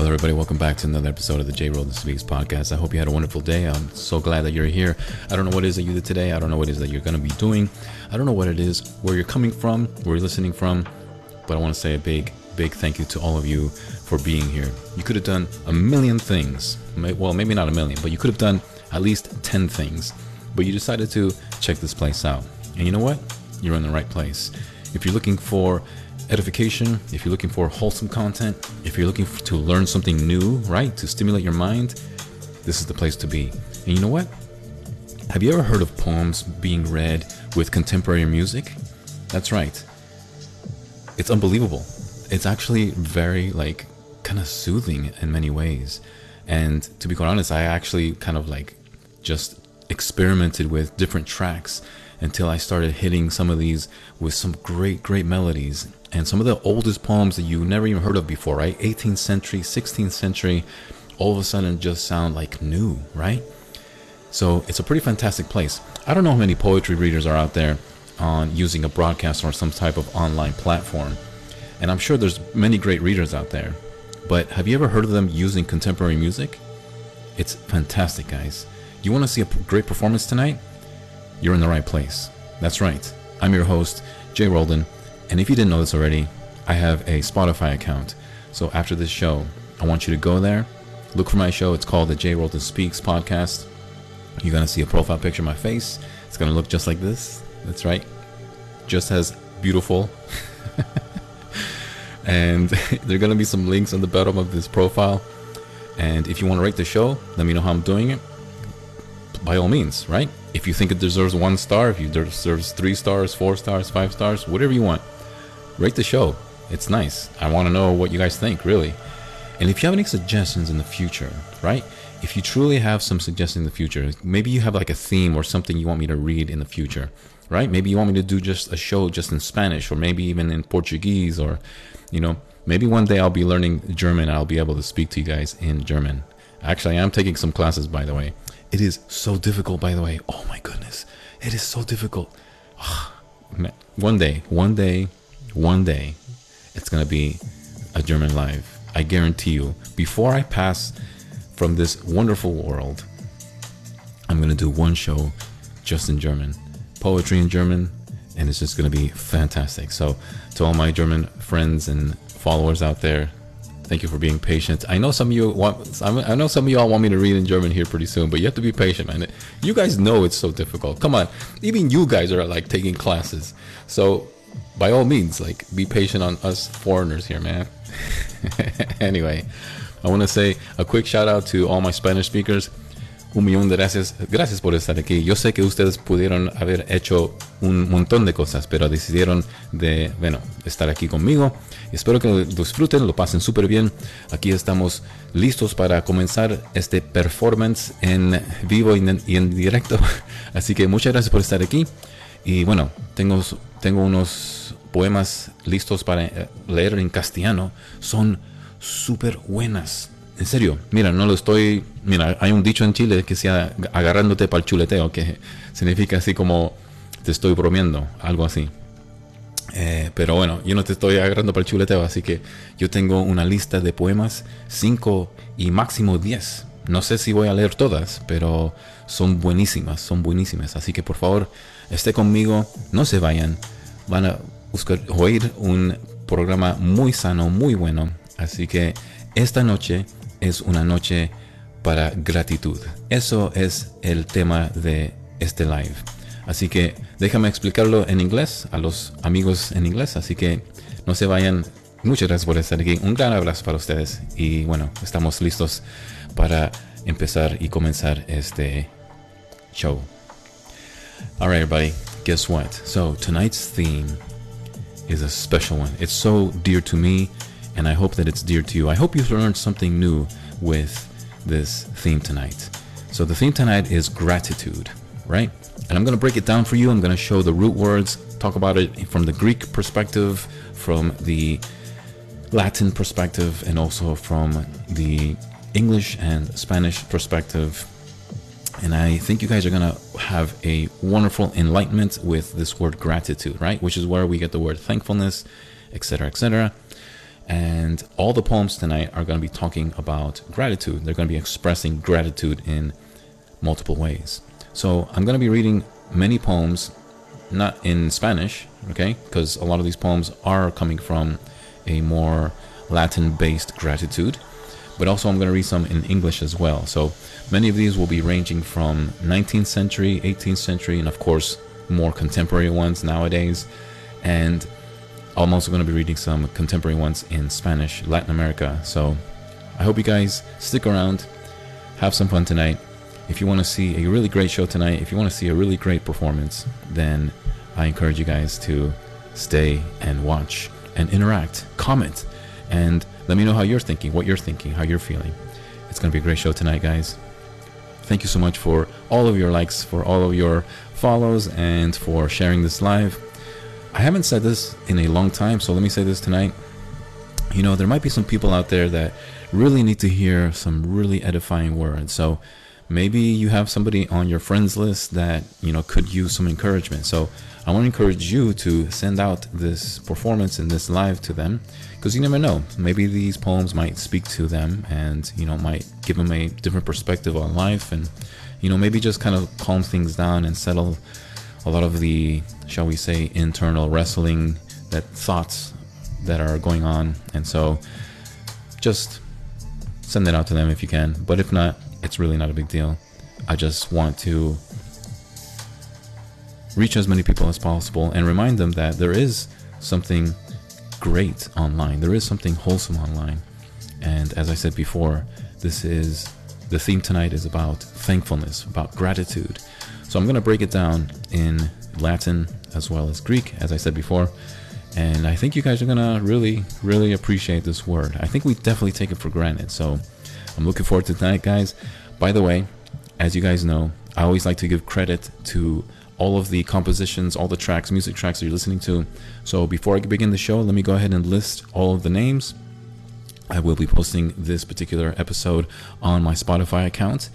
Hello, everybody. Welcome back to another episode of the J Roldan Speaks podcast. I hope you had a wonderful day. I'm so glad that you're here. I don't know what it is that you did today. I don't know what it is that you're going to be doing. I don't know what it is, where you're coming from, where you're listening from, but I want to say a big, big thank you to all of you for being here. You could have done a million things. Well, maybe not a million, but you could have done at least 10 things. But you decided to check this place out. And you know what? You're in the right place. If you're looking for edification, if you're looking for wholesome content, if you're looking to learn something new, right, to stimulate your mind, this is the place to be. And you know what? Have you ever heard of poems being read with contemporary music? That's right. It's unbelievable. It's actually very, like, kind of soothing in many ways. And to be quite honest, I actually kind of like just experimented with different tracks until I started hitting some of these with some great, great melodies and some of the oldest poems that you never even heard of before, right? 18th century, 16th century, all of a sudden just sound like new, right? So it's a pretty fantastic place. I don't know how many poetry readers are out there on using a broadcast or some type of online platform. And I'm sure there's many great readers out there. But have you ever heard of them using contemporary music? It's fantastic, guys. You want to see a great performance tonight? You're in the right place. That's right. I'm your host, Jay Roldan and if you didn't know this already, I have a Spotify account. So after this show, I want you to go there, look for my show. It's called the Jay Roldan Speaks podcast. You're going to see a profile picture of my face. It's going to look just like this. That's right. Just as beautiful. and there are going to be some links on the bottom of this profile. And if you want to rate the show, let me know how I'm doing it. By all means, right? If you think it deserves one star, if you deserves three stars, four stars, five stars, whatever you want rate the show. It's nice. I want to know what you guys think, really. And if you have any suggestions in the future, right? If you truly have some suggestions in the future, maybe you have like a theme or something you want me to read in the future, right? Maybe you want me to do just a show just in Spanish or maybe even in Portuguese or, you know, maybe one day I'll be learning German. I'll be able to speak to you guys in German. Actually, I am taking some classes, by the way. It is so difficult, by the way. Oh my goodness. It is so difficult. Ah, one day, one day, one day it's going to be a German live. I guarantee you. Before I pass from this wonderful world, I'm going to do one show just in German, poetry in German, and it's just going to be fantastic. So, to all my German friends and followers out there, thank you for being patient. I know some of you want, I know some of y'all want me to read in German here pretty soon, but you have to be patient, man. You guys know it's so difficult. Come on, even you guys are like taking classes. So by all means, like be patient on us foreigners here, man. anyway, I want to say a quick shout out to all my Spanish speakers. Un millón de gracias, gracias por estar aquí. Yo sé que ustedes pudieron haber hecho un montón de cosas, pero decidieron de, bueno, estar aquí conmigo. Espero que lo disfruten, lo pasen súper bien. Aquí estamos listos para comenzar este performance en vivo y en, y en directo. Así que muchas gracias por estar aquí. Y bueno, tengo, tengo unos poemas listos para eh, leer en castellano. Son súper buenas. En serio, mira, no lo estoy. Mira, hay un dicho en Chile que sea agarrándote para el chuleteo, que significa así como te estoy bromeando, algo así. Eh, pero bueno, yo no te estoy agarrando para el chuleteo, así que yo tengo una lista de poemas, 5 y máximo 10. No sé si voy a leer todas, pero son buenísimas, son buenísimas. Así que por favor, esté conmigo, no se vayan. Van a buscar, oír un programa muy sano, muy bueno. Así que esta noche es una noche para gratitud. Eso es el tema de este live. Así que déjame explicarlo en inglés a los amigos en inglés. Así que no se vayan. Muchas gracias por estar aquí. Un gran abrazo para ustedes. Y bueno, estamos listos para empezar y comenzar este show. All right, everybody, guess what? So, tonight's theme is a special one. It's so dear to me, and I hope that it's dear to you. I hope you've learned something new with this theme tonight. So, the theme tonight is gratitude, right? And I'm going to break it down for you. I'm going to show the root words, talk about it from the Greek perspective, from the Latin perspective, and also from the English and Spanish perspective and I think you guys are going to have a wonderful enlightenment with this word gratitude, right? Which is where we get the word thankfulness, etc., etc. And all the poems tonight are going to be talking about gratitude. They're going to be expressing gratitude in multiple ways. So I'm going to be reading many poems, not in Spanish, okay? Because a lot of these poems are coming from a more Latin based gratitude. But also, I'm going to read some in English as well. So many of these will be ranging from 19th century, 18th century, and of course, more contemporary ones nowadays. And I'm also going to be reading some contemporary ones in Spanish, Latin America. So I hope you guys stick around, have some fun tonight. If you want to see a really great show tonight, if you want to see a really great performance, then I encourage you guys to stay and watch and interact, comment, and let me know how you're thinking, what you're thinking, how you're feeling. It's going to be a great show tonight, guys. Thank you so much for all of your likes, for all of your follows, and for sharing this live. I haven't said this in a long time, so let me say this tonight. You know, there might be some people out there that really need to hear some really edifying words. So maybe you have somebody on your friends list that, you know, could use some encouragement. So I want to encourage you to send out this performance and this live to them because you never know. Maybe these poems might speak to them and, you know, might give them a different perspective on life and, you know, maybe just kind of calm things down and settle a lot of the, shall we say, internal wrestling that thoughts that are going on. And so just send it out to them if you can. But if not, it's really not a big deal. I just want to reach as many people as possible and remind them that there is something great online. There is something wholesome online. And as I said before, this is the theme tonight is about thankfulness, about gratitude. So I'm going to break it down in Latin as well as Greek, as I said before. And I think you guys are going to really, really appreciate this word. I think we definitely take it for granted. So I'm looking forward to tonight, guys. By the way, as you guys know, I always like to give credit to all of the compositions, all the tracks, music tracks that you're listening to. So before I begin the show, let me go ahead and list all of the names. I will be posting this particular episode on my Spotify account.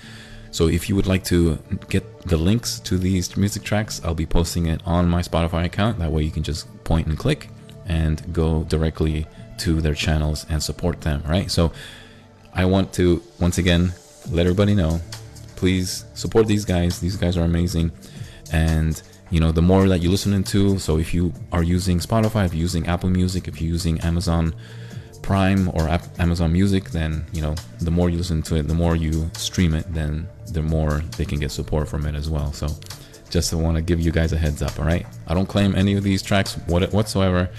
So if you would like to get the links to these music tracks, I'll be posting it on my Spotify account. That way you can just point and click and go directly to their channels and support them, right? So I want to once again let everybody know please support these guys. These guys are amazing. And you know, the more that you listen to, so if you are using Spotify, if you're using Apple Music, if you're using Amazon Prime or Amazon Music, then you know the more you listen to it, the more you stream it, then the more they can get support from it as well. So just to want to give you guys a heads up, all right? I don't claim any of these tracks whatsoever,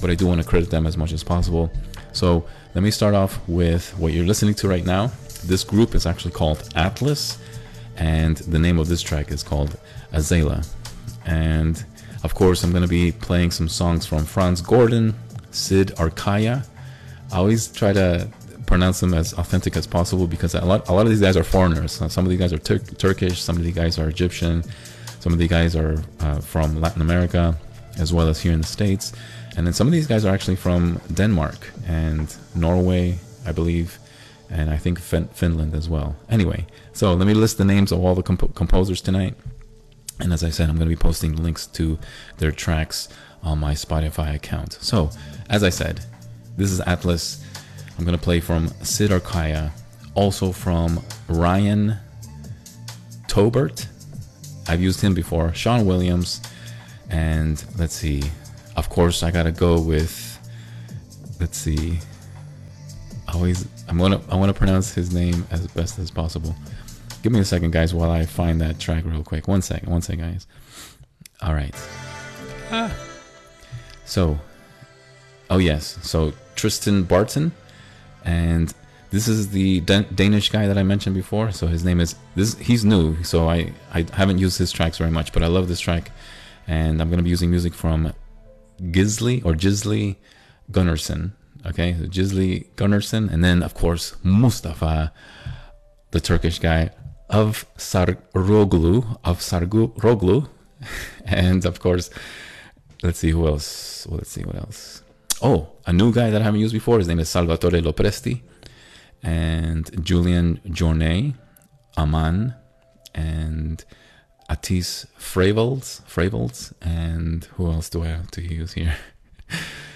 but I do want to credit them as much as possible. So let me start off with what you're listening to right now. This group is actually called Atlas, and the name of this track is called Azalea. And of course, I'm going to be playing some songs from Franz Gordon, Sid Arkaya, I always try to pronounce them as authentic as possible because a lot a lot of these guys are foreigners. Some of these guys are Tur- Turkish, some of these guys are Egyptian, some of these guys are uh, from Latin America, as well as here in the states, and then some of these guys are actually from Denmark and Norway, I believe, and I think fin- Finland as well. Anyway, so let me list the names of all the comp- composers tonight, and as I said, I'm going to be posting links to their tracks on my Spotify account. So, as I said, this is Atlas. I'm going to play from Sid Arkaya, also from Ryan Taubert. I've used him before. Sean Williams. And let's see. Of course, I got to go with. Let's see. Always, I'm gonna. I want to pronounce his name as best as possible. Give me a second, guys, while I find that track real quick. One second. One second, guys. All right. Ah. So, oh yes. So Tristan Barton, and this is the Danish guy that I mentioned before. So his name is this. He's new, so I I haven't used his tracks very much, but I love this track, and I'm gonna be using music from Gisli or Gisli Gunnarsson. Okay, so Gisli Gunnarsson, and then of course Mustafa, the Turkish guy of Sargoglu of Sargoglu, and of course, let's see who else. Well, let's see what else. Oh, a new guy that I haven't used before. His name is Salvatore Lopresti and Julian Jornet, Aman, and Atis Fravelds, Fravelds, and who else do I have to use here?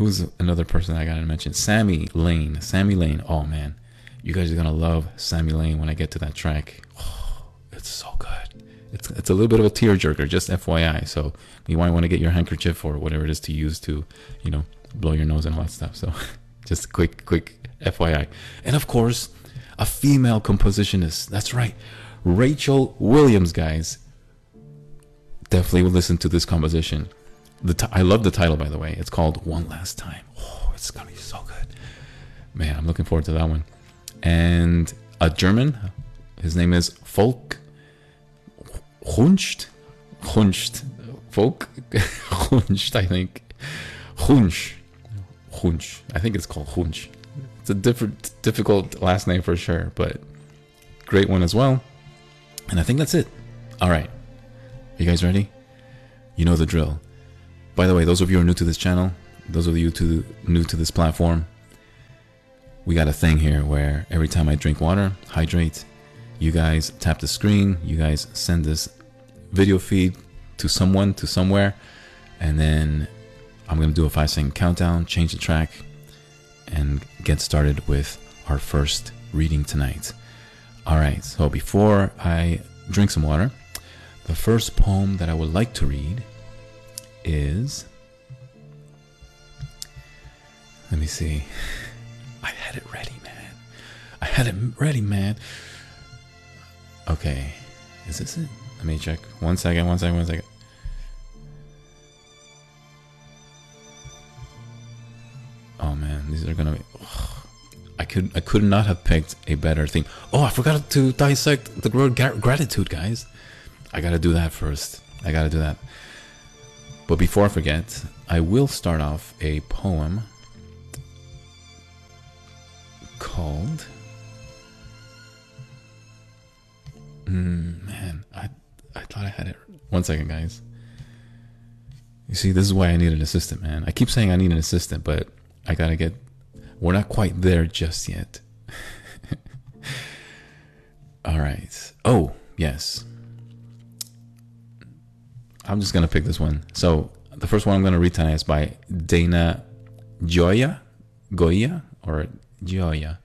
who's another person I gotta mention? Sammy Lane. Sammy Lane. Oh man, you guys are gonna love Sammy Lane when I get to that track. Oh, it's so good. It's it's a little bit of a tearjerker, just FYI. So you might want to get your handkerchief or whatever it is to use to, you know, blow your nose and all that stuff. So just quick, quick FYI. And of course, a female compositionist. That's right, Rachel Williams, guys. Definitely will listen to this composition. The t- I love the title, by the way. It's called One Last Time. Oh, it's gonna be so good, man. I'm looking forward to that one. And a German, his name is Folk Huncht, Huncht, Folk Huncht, I think. Hunch, Hunch. I think it's called Hunch. It's a different, difficult last name for sure, but great one as well. And I think that's it. All right, you guys ready? You know the drill by the way, those of you who are new to this channel, those of you to, new to this platform, we got a thing here where every time I drink water, hydrate, you guys tap the screen, you guys send this video feed to someone, to somewhere, and then I'm to do a five second countdown, change the track, and get started with our first reading tonight. All right, so before I drink some water, the first poem that I would like to read is. Let me see. I had it ready, man. I had it ready, man. Okay. Is this it? Let me check. One second, one second, one second. Oh man, these are gonna be. I could I could not have picked a better theme. Oh, I forgot to dissect the word gratitude, guys. I gotta do that first. I gotta do that. But before I forget, I will start off a poem called. Mm, man, I I thought I had it. One second, guys. You see, this is why I need an assistant, man. I keep saying I need an assistant, but I gotta get. We're not quite there just yet. All right. Oh, yes. I'm just gonna pick this one. So the first one I'm gonna read tonight is by Dana Gioia, Goya or Joya.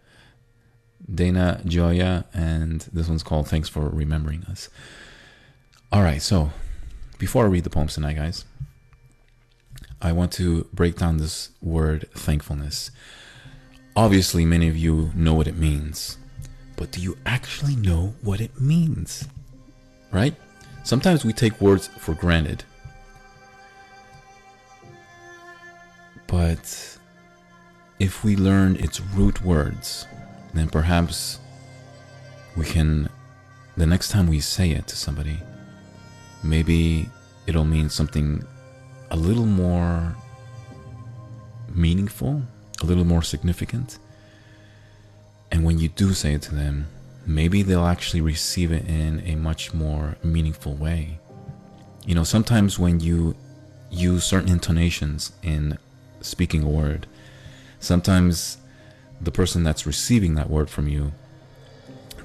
Dana Gioia, and this one's called Thanks for Remembering Us. All right, so before I read the poems tonight, guys, I want to break down this word thankfulness. Obviously, many of you know what it means, but do you actually know what it means? Right? Sometimes we take words for granted. But if we learn its root words, then perhaps we can, the next time we say it to somebody, maybe it'll mean something a little more meaningful, a little more significant. And when you do say it to them, maybe they'll actually receive it in a much more meaningful way. You know, sometimes when you use certain intonations in speaking a word, sometimes the person that's receiving that word from you,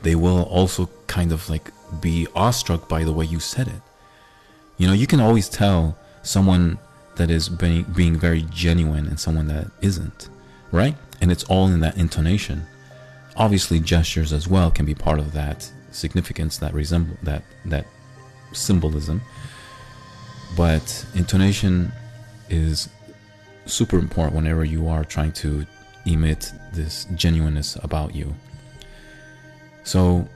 they will also kind of like be awestruck by the way you said it. You know, you can always tell someone that is being, being very genuine and someone that isn't, right? And it's all in that intonation obviously gestures as well can be part of that significance that resemble that that symbolism. But intonation is super important whenever you are trying to emit this genuineness about you. So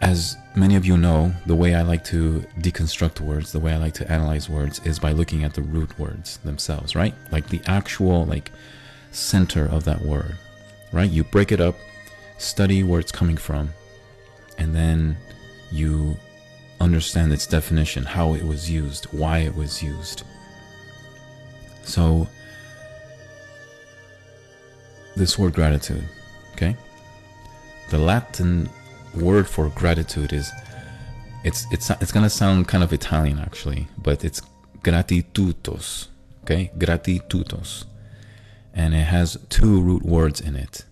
as many of you know the way i like to deconstruct words the way i like to analyze words is by looking at the root words themselves right? Like the actual like center of that word right? You break it up, study where it's coming from, and then you understand its definition, how it was used, why it was used. So, this word gratitude, okay? The Latin word for gratitude is it's it's it's gonna sound kind of Italian actually, but it's gratitudos, okay? Gratitudos and it has two root words in it.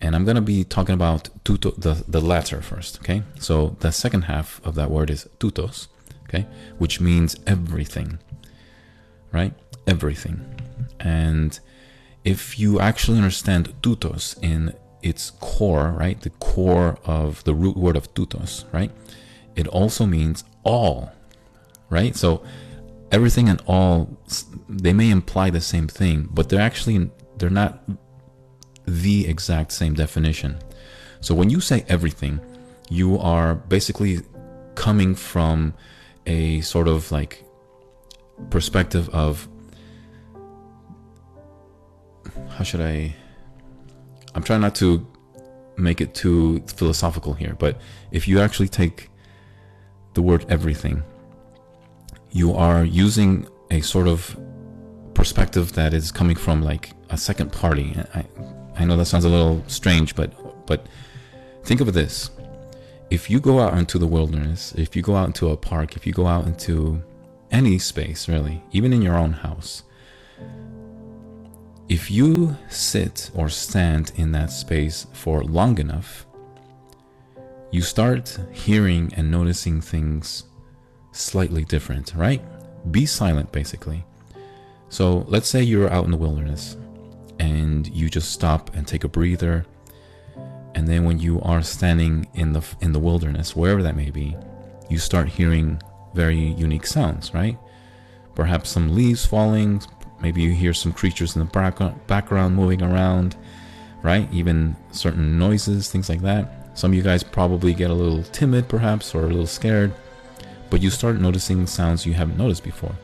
And I'm going to be talking about tuto, the, the latter first, okay? So the second half of that word is tutos, okay? Which means everything, right? everything. And if you actually understand tutos in its core, right, the core of the root word of tutos, right, it also means all, right? So everything and all, they may imply the same thing, but they're actually, they're not the exact same definition. So when you say everything, you are basically coming from a sort of like perspective of how should I I'm trying not to make it too philosophical here, but if you actually take the word everything, you are using a sort of perspective that is coming from like a second party. I, I know that sounds a little strange, but but think of this. If you go out into the wilderness, if you go out into a park, if you go out into any space really, even in your own house, if you sit or stand in that space for long enough, you start hearing and noticing things slightly different, right? Be silent, basically. So let's say you're out in the wilderness and you just stop and take a breather. And then when you are standing in the in the wilderness, wherever that may be, you start hearing very unique sounds, right? Perhaps some leaves falling, maybe you hear some creatures in the background moving around, right? Even certain noises, things like that. Some of you guys probably get a little timid, perhaps, or a little scared, but you start noticing sounds you haven't noticed before.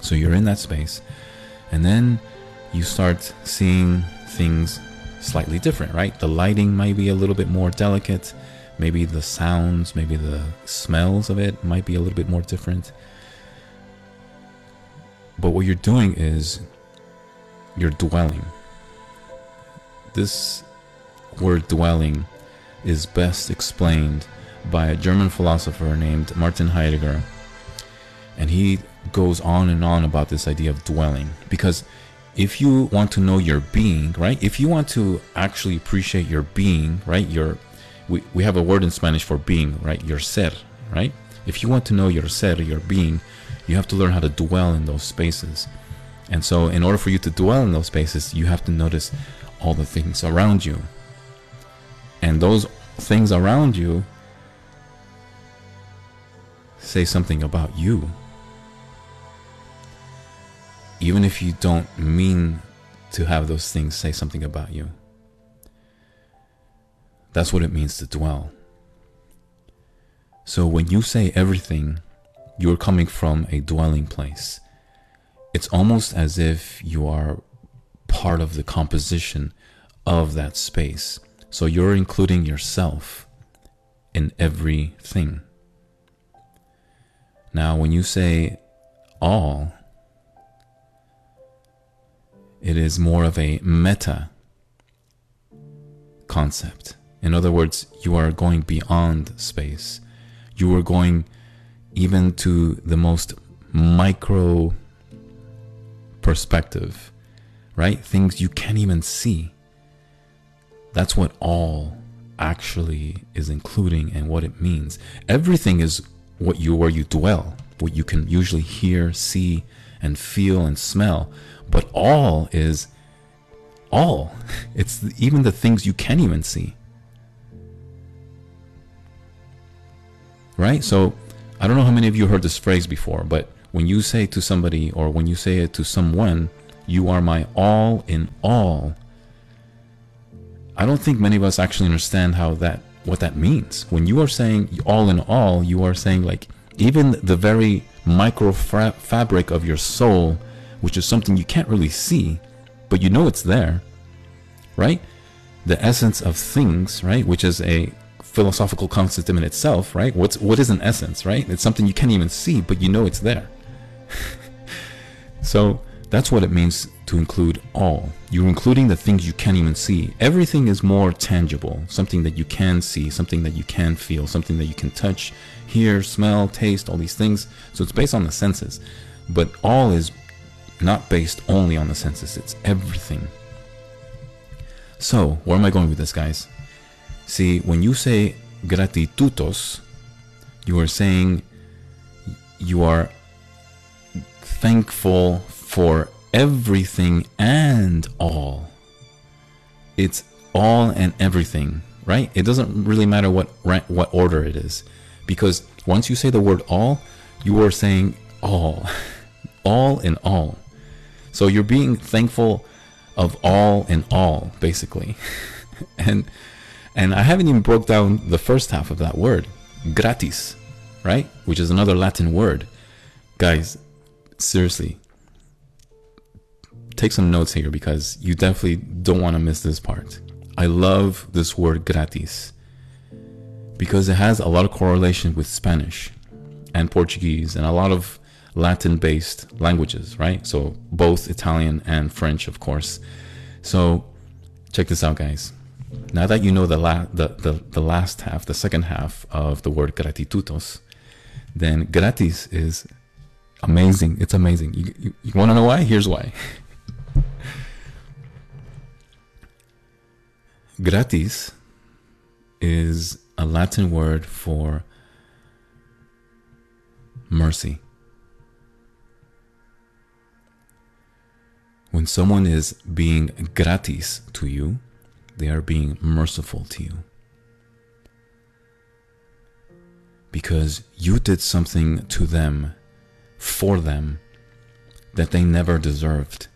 So you're in that space, and then you start seeing things slightly different, right? The lighting might be a little bit more delicate. Maybe the sounds, maybe the smells of it might be a little bit more different. But what you're doing is you're dwelling. This word dwelling is best explained by a German philosopher named Martin Heidegger. And he goes on and on about this idea of dwelling because if you want to know your being, right? If you want to actually appreciate your being, right? Your we, we have a word in Spanish for being, right? Your ser, right? If you want to know your ser, your being, you have to learn how to dwell in those spaces. And so, in order for you to dwell in those spaces, you have to notice all the things around you. And those things around you say something about you even if you don't mean to have those things say something about you. That's what it means to dwell. So when you say everything, you're coming from a dwelling place. It's almost as if you are part of the composition of that space. So you're including yourself in everything. Now, when you say all, it is more of a meta concept. In other words, you are going beyond space. You are going even to the most micro perspective, right? Things you can't even see. That's what all actually is including and what it means. Everything is what you where you dwell, what you can usually hear, see, and feel and smell. But all is all. It's even the things you can't even see. Right? So I don't know how many of you heard this phrase before, but when you say to somebody or when you say it to someone, you are my all in all. I don't think many of us actually understand how that what that means. When you are saying all in all, you are saying like even the very micro fabric of your soul which is something you can't really see, but you know it's there, right? The essence of things, right? Which is a philosophical concept in itself, right? What's what is an essence, right? It's something you can't even see, but you know it's there. so that's what it means to include all. You're including the things you can't even see. Everything is more tangible, something that you can see, something that you can feel, something that you can touch, hear, smell, taste, all these things. So it's based on the senses. But all is not based only on the senses, it's everything. So, where am I going with this, guys? See, when you say gratitudos, you are saying you are thankful for everything and all. It's all and everything, right? It doesn't really matter what what order it is, because once you say the word all, you are saying all, all in all. So you're being thankful of all in all, basically. and and I haven't even broke down the first half of that word, gratis, right? Which is another Latin word. Guys, seriously, take some notes here because you definitely don't want to miss this part. I love this word gratis because it has a lot of correlation with Spanish and Portuguese and a lot of Latin based languages, right? So both Italian and French, of course. So check this out, guys. Now that you know the, la- the, the, the last half, the second half of the word gratitudos, then gratis is amazing. It's amazing. You, you, you want to know why? Here's why. gratis is a Latin word for mercy. When someone is being gratis to you, they are being merciful to you. Because you did something to them, for them, that they never deserved.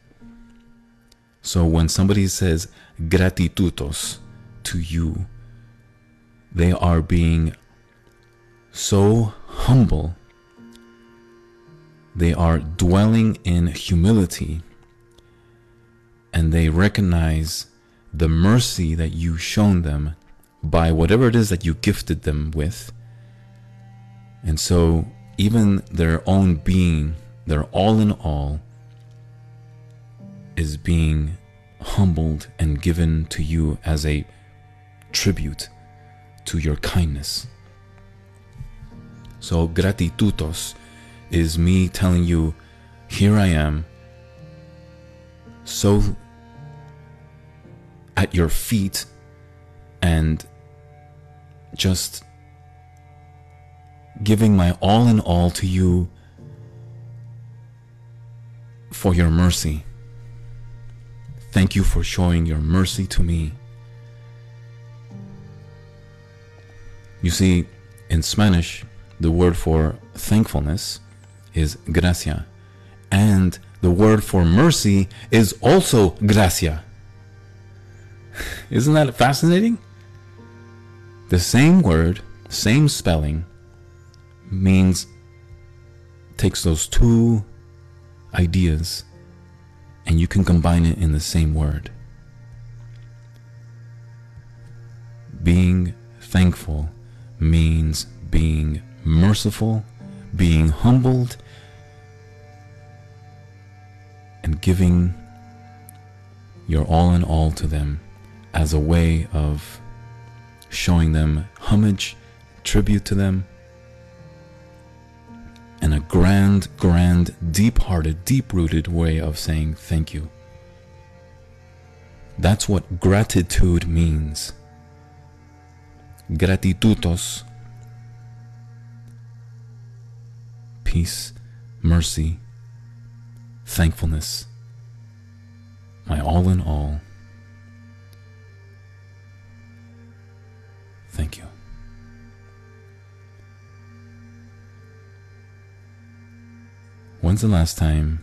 So when somebody says gratitudos to you, they are being so humble. They are dwelling in humility and they recognize the mercy that you've shown them by whatever it is that you gifted them with. And so, even their own being, their all in all, is being humbled and given to you as a tribute to your kindness. So, gratitudos is me telling you, here I am, so at your feet and just giving my all in all to you for your mercy. Thank you for showing your mercy to me. You see, in Spanish, the word for thankfulness is gracia, and the word for mercy is also gracia. Isn't that fascinating? The same word, same spelling, means takes those two ideas and you can combine it in the same word. Being thankful means being merciful, being humbled, and giving your all in all to them as a way of showing them homage, tribute to them, and a grand, grand, deep hearted, deep rooted way of saying thank you. That's what gratitude means. Gratitudos. Peace, mercy, thankfulness. My all in all. Thank you. When's the last time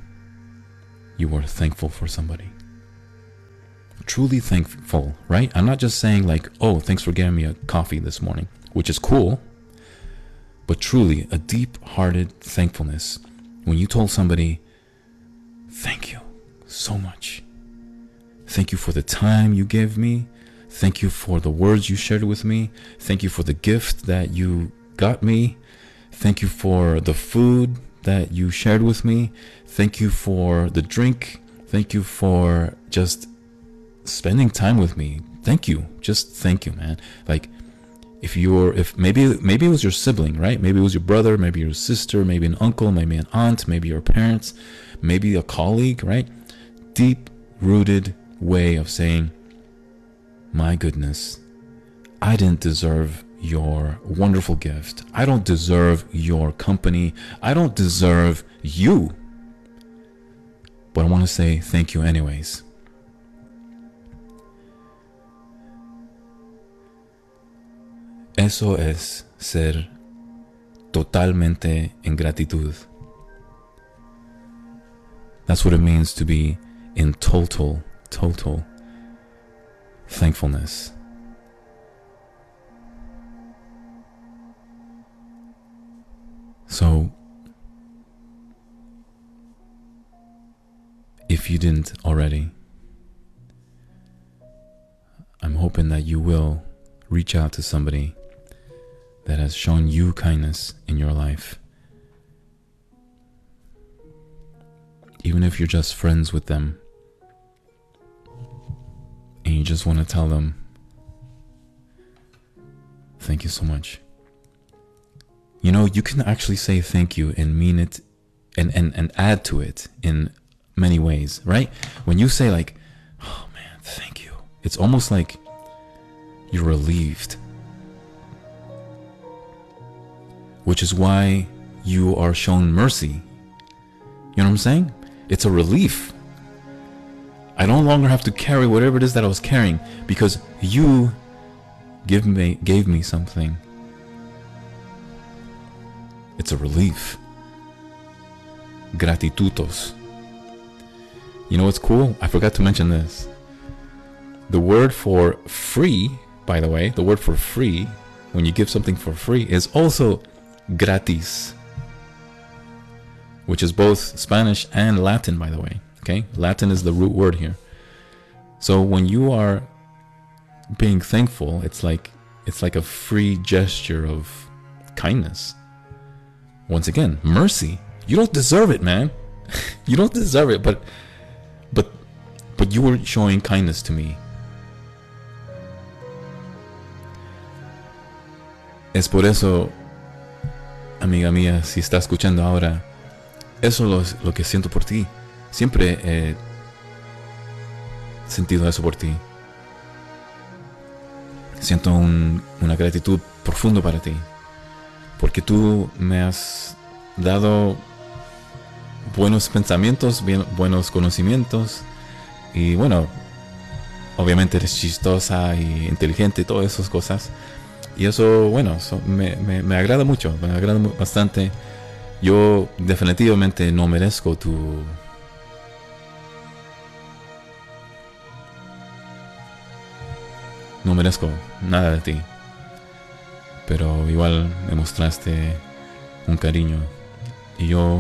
you were thankful for somebody? Truly thankful, right? I'm not just saying, like, oh, thanks for getting me a coffee this morning, which is cool, but truly a deep hearted thankfulness when you told somebody, thank you so much. Thank you for the time you gave me. Thank you for the words you shared with me. Thank you for the gift that you got me. Thank you for the food that you shared with me. Thank you for the drink. Thank you for just spending time with me. Thank you. Just thank you, man. Like if you're if maybe maybe it was your sibling, right? Maybe it was your brother, maybe your sister, maybe an uncle, maybe an aunt, maybe your parents, maybe a colleague, right? Deep rooted way of saying my goodness, I didn't deserve your wonderful gift. I don't deserve your company. I don't deserve you. but I want to say thank you anyways. Eso es ser totalmente en gratitud. That's what it means to be in total, total thankfulness. So, if you didn't already, I'm hoping that you will reach out to somebody that has shown you kindness in your life. Even if you're just friends with them and you just want to tell them, thank you so much. You know, you can actually say thank you and mean it and, and, and add to it in many ways, right? When you say, like, oh man, thank you, it's almost like you're relieved which is why you are shown mercy. You know what I'm saying? It's a relief. I no longer have to carry whatever it is that I was carrying because you give me gave me something. It's a relief. Gratitudos. You know what's cool? I forgot to mention this. The word for free, by the way, the word for free, when you give something for free, is also gratis, which is both Spanish and Latin, by the way. Okay, Latin is the root word here. So when you are being thankful, it's like it's like a free gesture of kindness. Once again, mercy. You don't deserve it, man. you don't deserve it, but but but you were showing kindness to me. Es por eso amiga mía, si está escuchando ahora, eso es lo, que siento por ti. Siempre he sentido eso por ti. Siento una gratitud profunda para ti. Porque tú me has dado buenos pensamientos, buenos conocimientos. Y bueno, obviamente eres chistosa y inteligente y todas esas cosas. Y eso, bueno, me, me, agrada mucho, me agrada bastante. Yo definitivamente no merezco tu... No merezco nada de ti. Pero igual me mostraste un cariño. Y yo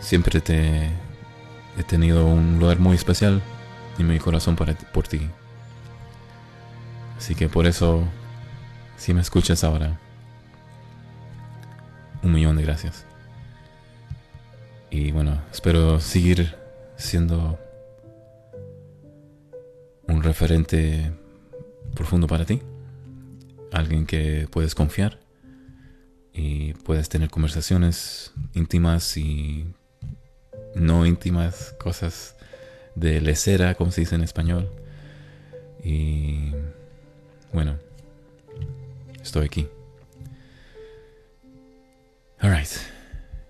siempre te he tenido un lugar muy especial en mi corazón para, por ti. Así que por eso, si me escuchas ahora, un millón de gracias. Y bueno, espero seguir siendo un referente profundo para ti. Alguien que puedes confiar y puedes tener conversaciones íntimas y no íntimas, cosas de lecera, como se dice en español. Y Bueno, estoy aquí. All right.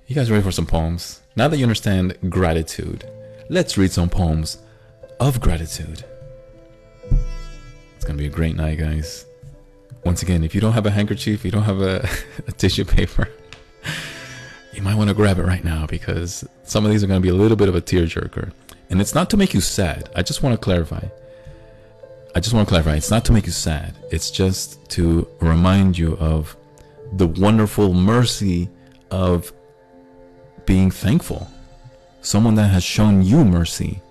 You guys ready for some poems? Now that you understand gratitude, let's read some poems of gratitude. It's going to be a great night, guys. Once again, if you don't have a handkerchief, you don't have a, a tissue paper, you might want to grab it right now because some of these are going to be a little bit of a tearjerker. And it's not to make you sad. I just want to clarify. I just want to clarify it's not to make you sad, it's just to remind you of the wonderful mercy of being thankful. Someone that has shown you mercy.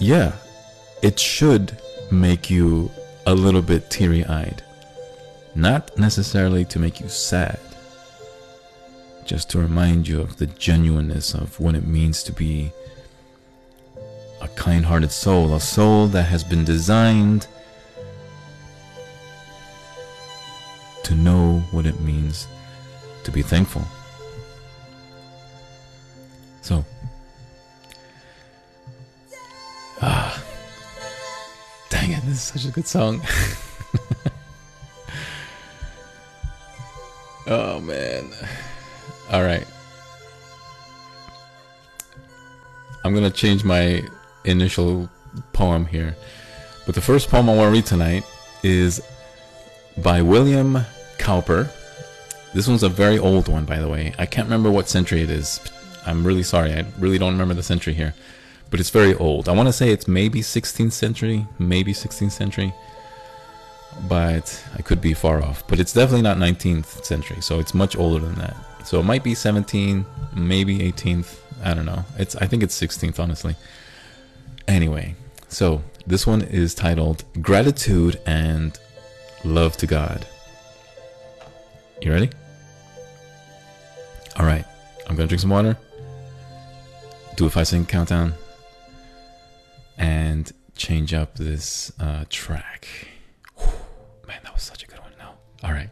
Yeah, it should make you a little bit teary eyed. Not necessarily to make you sad, just to remind you of the genuineness of what it means to be a kind hearted soul, a soul that has been designed to know what it means to be thankful. So, ah, Dang it, this is such a good song. oh man. Alright. I'm gonna change my initial poem here. But the first poem I want to read tonight is by William Cowper. This one's a very old one, by the way. I can't remember what century it is. I'm really sorry. I really don't remember the century here. But it's very old. I want to say it's maybe 16th century, maybe 16th century. But I could be far off. But it's definitely not 19th century, so it's much older than that. So it might be 17, maybe 18th. I don't know. It's I think it's 16th, honestly. Anyway, so this one is titled Gratitude and Love to God. You ready? All right. I'm to drink some water. Do a five second countdown. And change up this uh, track. Whew, man, that was such a good one. No. All right.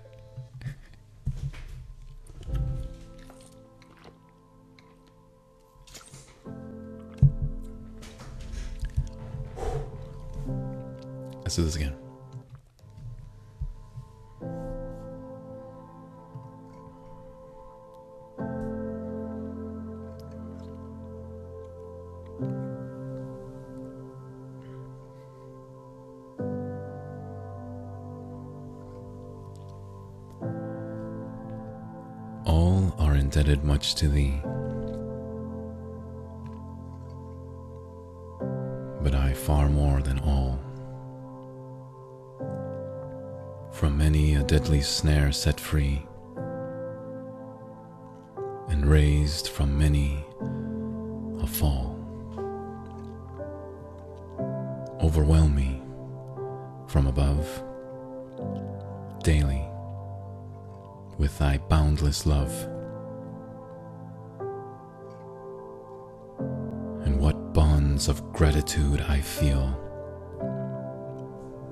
Let's do this again. All are indebted much to thee. But I far more than all. From many a deadly snare set free, and raised from many a fall. Overwhelm me from above daily with thy boundless love. And what bonds of gratitude I feel.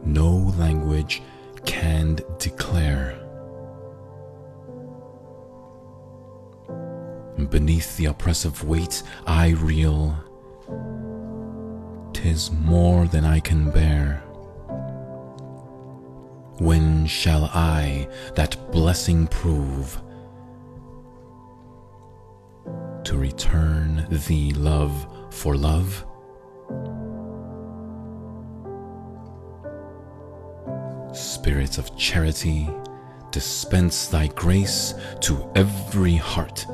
No language can declare. Beneath the oppressive weight I reel. Tis more than I can bear. When shall I that blessing prove? To return thee love for love? Spirits of charity, dispense thy grace to every heart.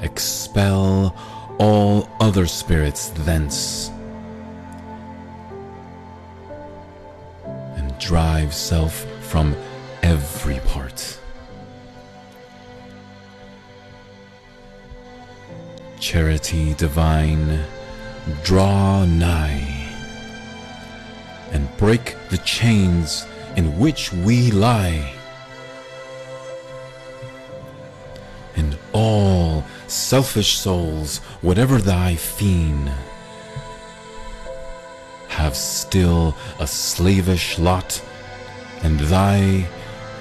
Expel all other spirits thence. Drive self from every part. Charity divine, draw nigh and break the chains in which we lie. And all selfish souls, whatever thy fiend, have still a slavish lot, and thy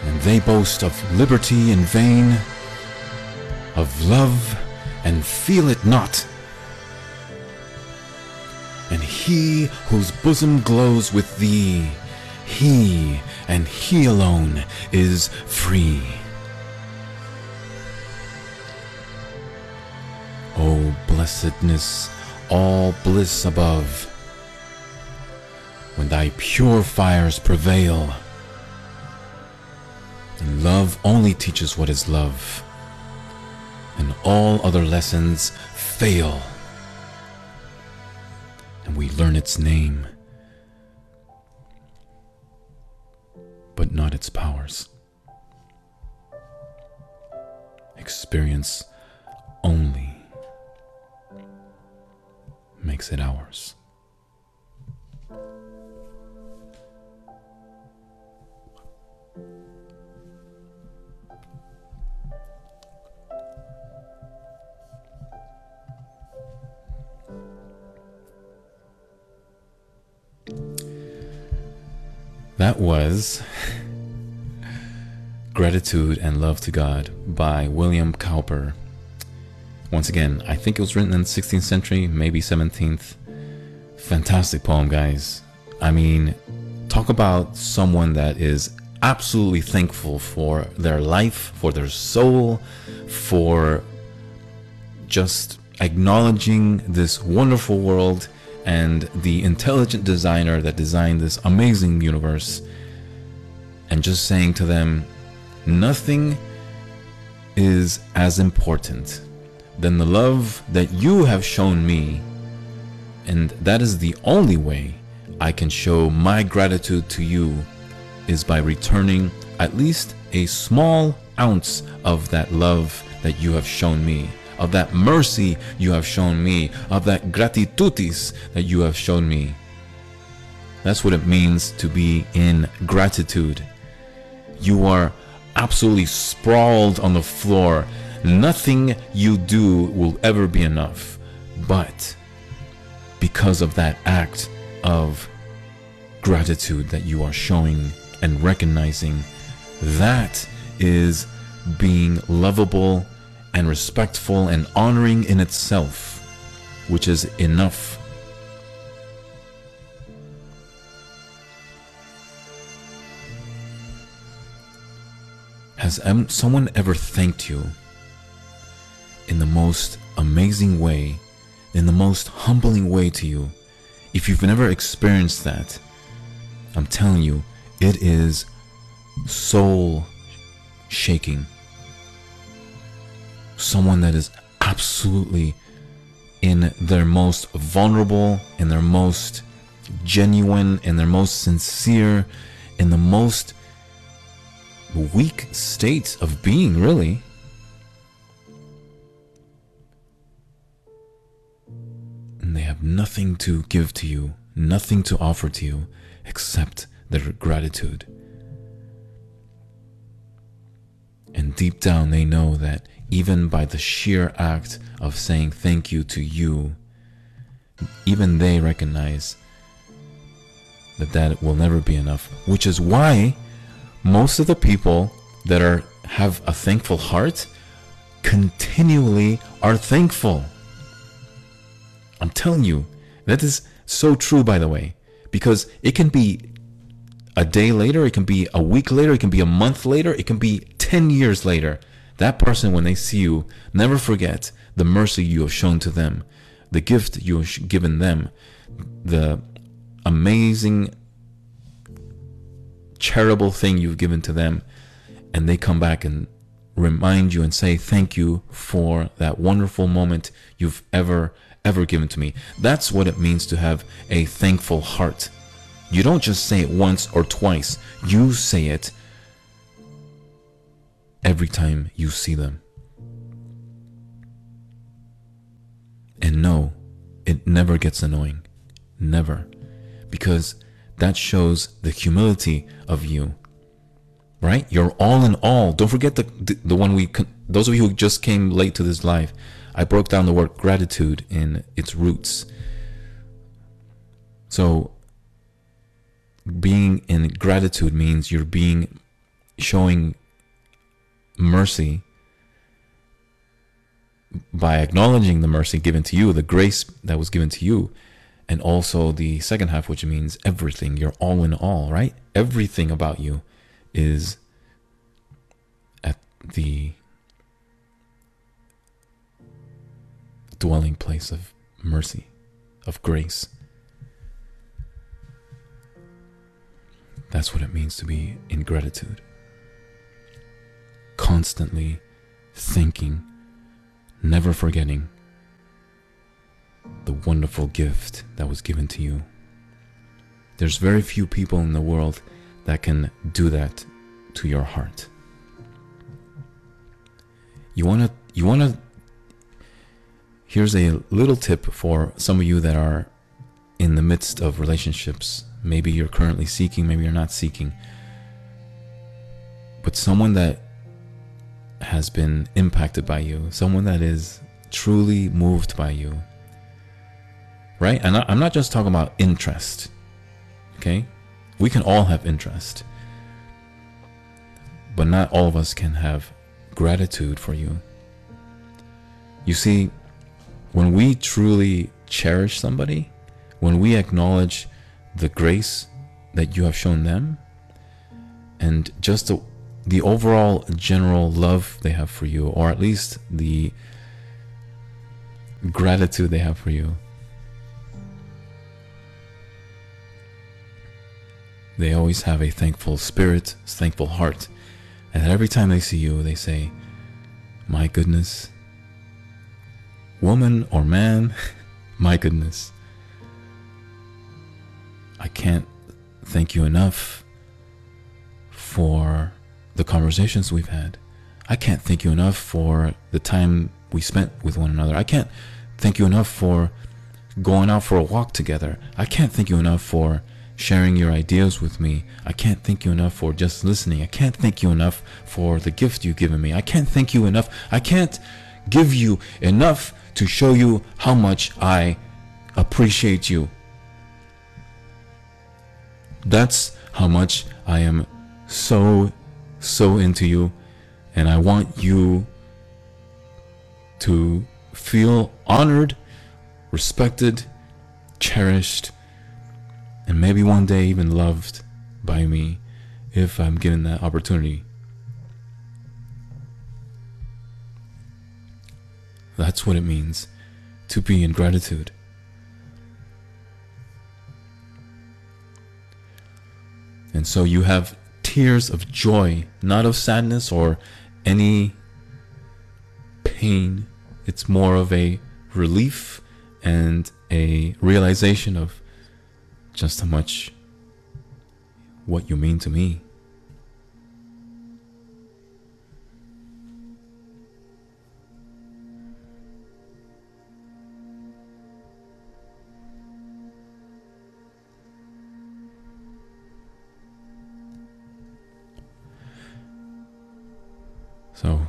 and they boast of liberty in vain, of love and feel it not. And he whose bosom glows with thee, he and he alone is free. O blessedness, all bliss above when thy pure fires prevail. And love only teaches what is love, and all other lessons fail. And we learn its name, but not its powers. Experience only makes it ours. That was Gratitude and Love to God by William Cowper. Once again, I think it was written in the 16th century, maybe 17th. Fantastic poem, guys. I mean, talk about someone that is absolutely thankful for their life, for their soul, for just acknowledging this wonderful world and the intelligent designer that designed this amazing universe and just saying to them, nothing is as important than the love that you have shown me. And that is the only way I can show my gratitude to you is by returning at least a small ounce of that love that you have shown me, of that mercy you have shown me, of that gratitutis that you have shown me. That's what it means to be in gratitude. You are absolutely sprawled on the floor. Nothing you do will ever be enough. But because of that act of gratitude that you are showing and recognizing, that is being lovable and respectful and honoring in itself, which is enough. Has someone ever thanked you in the most amazing way, in the most humbling way to you? If you've never experienced that, I'm telling you, it is soul shaking. Someone that is absolutely in their most vulnerable, in their most genuine, in their most sincere, in the most weak states of being, really. And they have nothing to give to you, nothing to offer to you except their gratitude. And deep down, they know that even by the sheer act of saying thank you to you, even they recognize that that will never be enough. Which is why most of the people that are have a thankful heart continually are thankful. I'm telling you, that is so true, by the way, because it can be a day later, it can be a week later, it can be a month later, it can be 10 years later. That person, when they see you, never forget the mercy you have shown to them, the gift you have given them, the amazing, charitable thing you've given to them. And they come back and remind you and say, Thank you for that wonderful moment you've ever, ever given to me. That's what it means to have a thankful heart. You don't just say it once or twice, you say it every time you see them. And no, it never gets annoying. Never. Because that shows the humility of you. Right? You're all in all. Don't forget the, the, the one we, those of you who just came late to this live, I broke down the word gratitude in its roots. So being in gratitude means you're being showing mercy by acknowledging the mercy given to you, the grace that was given to you, and also the second half, which means everything. You're all in all, right? Everything about you is at the dwelling place of mercy, of grace. That's what it means to be in gratitude. Constantly thinking, never forgetting the wonderful gift that was given to you. There's very few people in the world that can do that to your heart. You want to you want to Here's a little tip for some of you that are in the midst of relationships Maybe you're currently seeking, maybe you're not seeking. But someone that has been impacted by you, someone that is truly moved by you, right? And I'm not just talking about interest, okay? We can all have interest, but not all of us can have gratitude for you. You see, when we truly cherish somebody, when we acknowledge the grace that you have shown them and just the, the overall general love they have for you or at least the gratitude they have for you. They always have a thankful spirit, thankful heart. And every time they see you, they say, My goodness, woman or man, my goodness, I can't thank you enough for the conversations we've had. I can't thank you enough for the time we spent with one another. I can't thank you enough for going out for a walk together. I can't thank you enough for sharing your ideas with me. I can't thank you enough for just listening. I can't thank you enough for the gift you've given me. I can't thank you enough. I can't give you enough to show you how much I appreciate you. That's how much I am so, so into you. And I want you to feel honored, respected, cherished, and maybe one day even loved by me if I'm given that opportunity. That's what it means to be in gratitude. And so you have tears of joy, not of sadness or any pain. It's more of a relief and a realization of just how much what you mean to me. So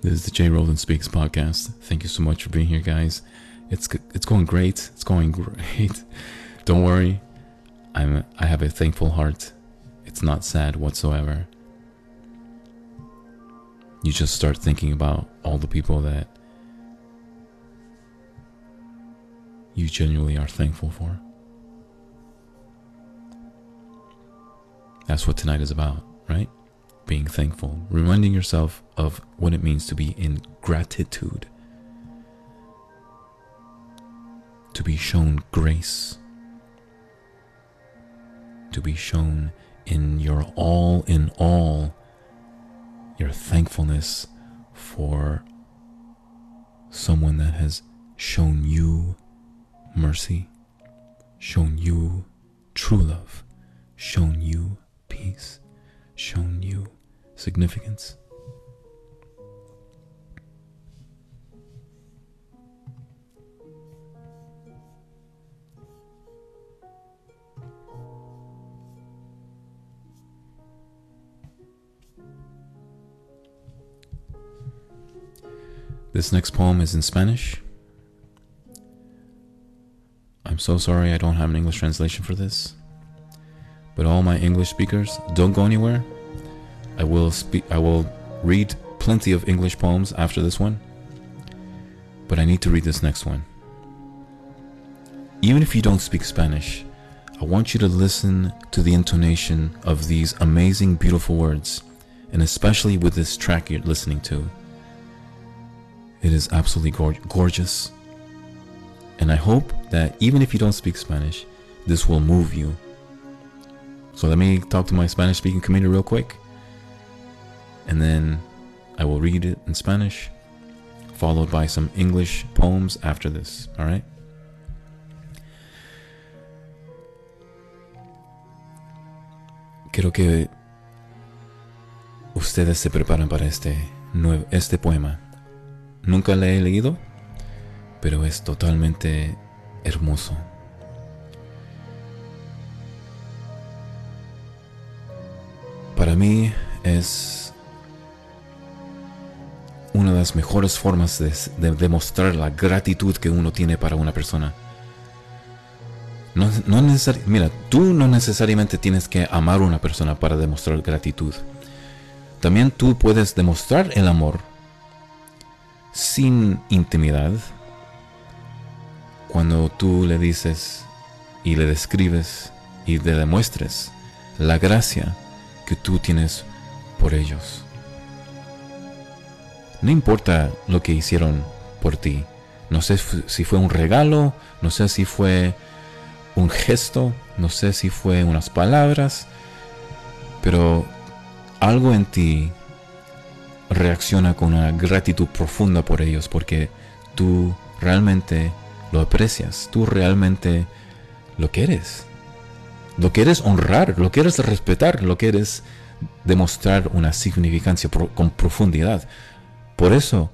This is the Jay Roland Speaks podcast. Thank you so much for being here, guys. It's it's going great. It's going great. Don't worry. I'm I have a thankful heart. It's not sad whatsoever. You just start thinking about all the people that you genuinely are thankful for. That's what tonight is about, right? being thankful, reminding yourself of what it means to be in gratitude, to be shown grace, to be shown in your all in all, your thankfulness for someone that has shown you mercy, shown you true love, shown you peace, shown you significance. This next poem is in Spanish. I'm so sorry I don't have an English translation for this. But all my English speakers, don't go anywhere. I will speak. I will read plenty of English poems after this one, but I need to read this next one. Even if you don't speak Spanish, I want you to listen to the intonation of these amazing, beautiful words, and especially with this track you're listening to. It is absolutely gorgeous. And I hope that even if you don't speak Spanish, this will move you. So let me talk to my Spanish speaking community real quick and then I will read it in Spanish, followed by some English poems after this. All right? Quiero que ustedes se preparen para este, este poema. Nunca le he leído, pero es totalmente hermoso. Para mí es una de las mejores formas de, demostrar la gratitud que uno tiene para una persona. No, no mira, tú no necesariamente tienes que amar a una persona para demostrar gratitud. También tú puedes demostrar el amor sin intimidad cuando tú le dices y le describes y le demuestres la gracia que tú tienes por ellos. No importa lo que hicieron por ti. No sé si fue un regalo, no sé si fue un gesto, no sé si fue unas palabras, pero algo en ti reacciona con una gratitud profunda por ellos porque tú realmente lo aprecias, tú realmente lo quieres. Lo quieres honrar, lo quieres respetar, lo quieres demostrar una significancia con profundidad. Por eso,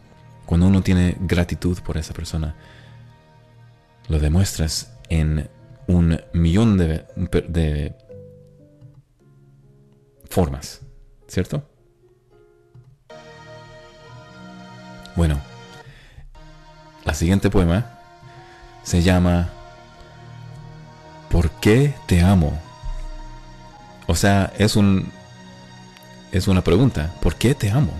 cuando uno tiene gratitud por esa persona, lo demuestras en un millón de, de formas, ¿cierto? Bueno, la siguiente poema se llama ¿Por qué te amo? O sea, es un es una pregunta, ¿por qué te amo?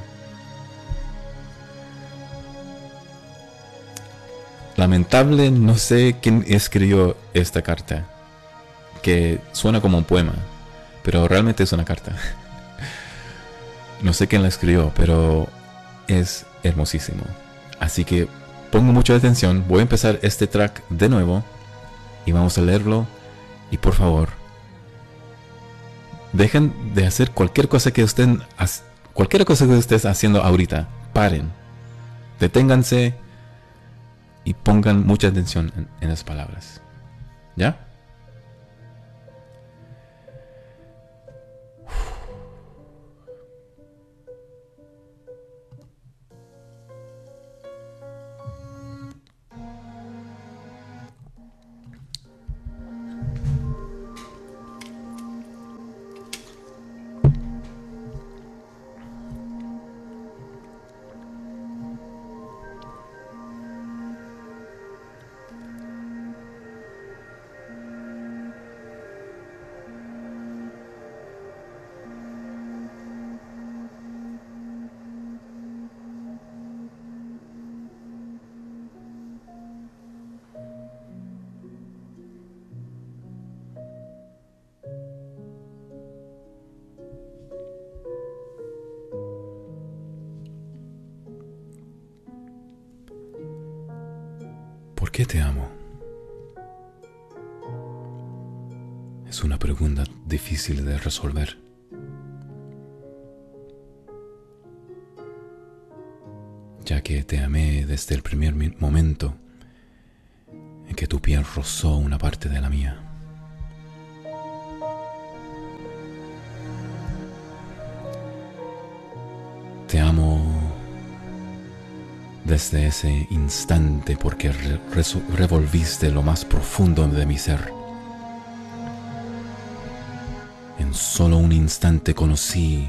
Lamentable, no sé quién escribió esta carta, que suena como un poema, pero realmente es una carta. No sé quién la escribió, pero es hermosísimo. Así que pongo mucha atención, voy a empezar este track de nuevo y vamos a leerlo y por favor, dejen de hacer cualquier cosa que estén cualquier cosa que estés haciendo ahorita, paren. Deténganse y pongan mucha atención en, en las palabras. ¿Ya? Qué te amo? Es una pregunta difícil de resolver. Ya que te amé desde el primer momento en que tu piel rozó una parte de la mía. Desde ese instante porque revolviste lo más profundo de mi ser. En solo un instante conocí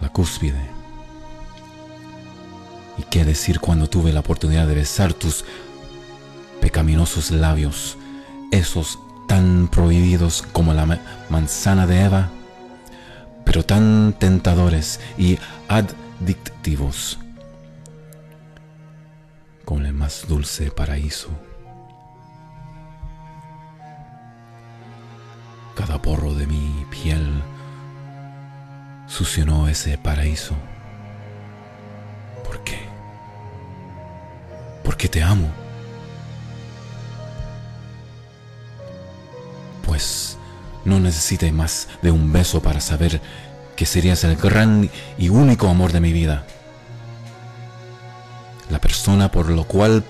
la cúspide. ¿Y qué decir cuando tuve la oportunidad de besar tus pecaminosos labios, esos tan prohibidos como la manzana de Eva, pero tan tentadores y ad dictivos con el más dulce paraíso. Cada porro de mi piel succionó ese paraíso. ¿Por qué? Porque te amo. Pues no necesité más de un beso para saber que serías el gran y único amor de mi vida. La persona por lo cual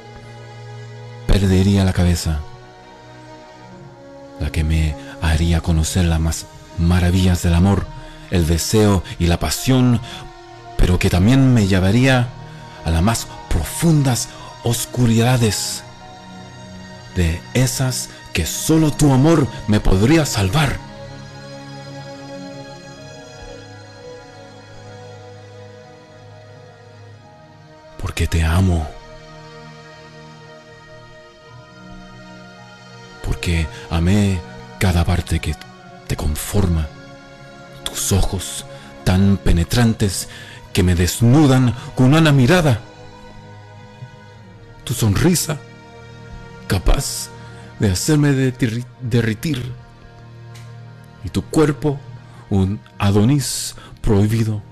perdería la cabeza. La que me haría conocer las más maravillas del amor, el deseo y la pasión, pero que también me llevaría a las más profundas oscuridades de esas que solo tu amor me podría salvar. Te amo. Porque amé cada parte que te conforma. Tus ojos tan penetrantes que me desnudan con una mirada. Tu sonrisa capaz de hacerme derritir y tu cuerpo un Adonis prohibido.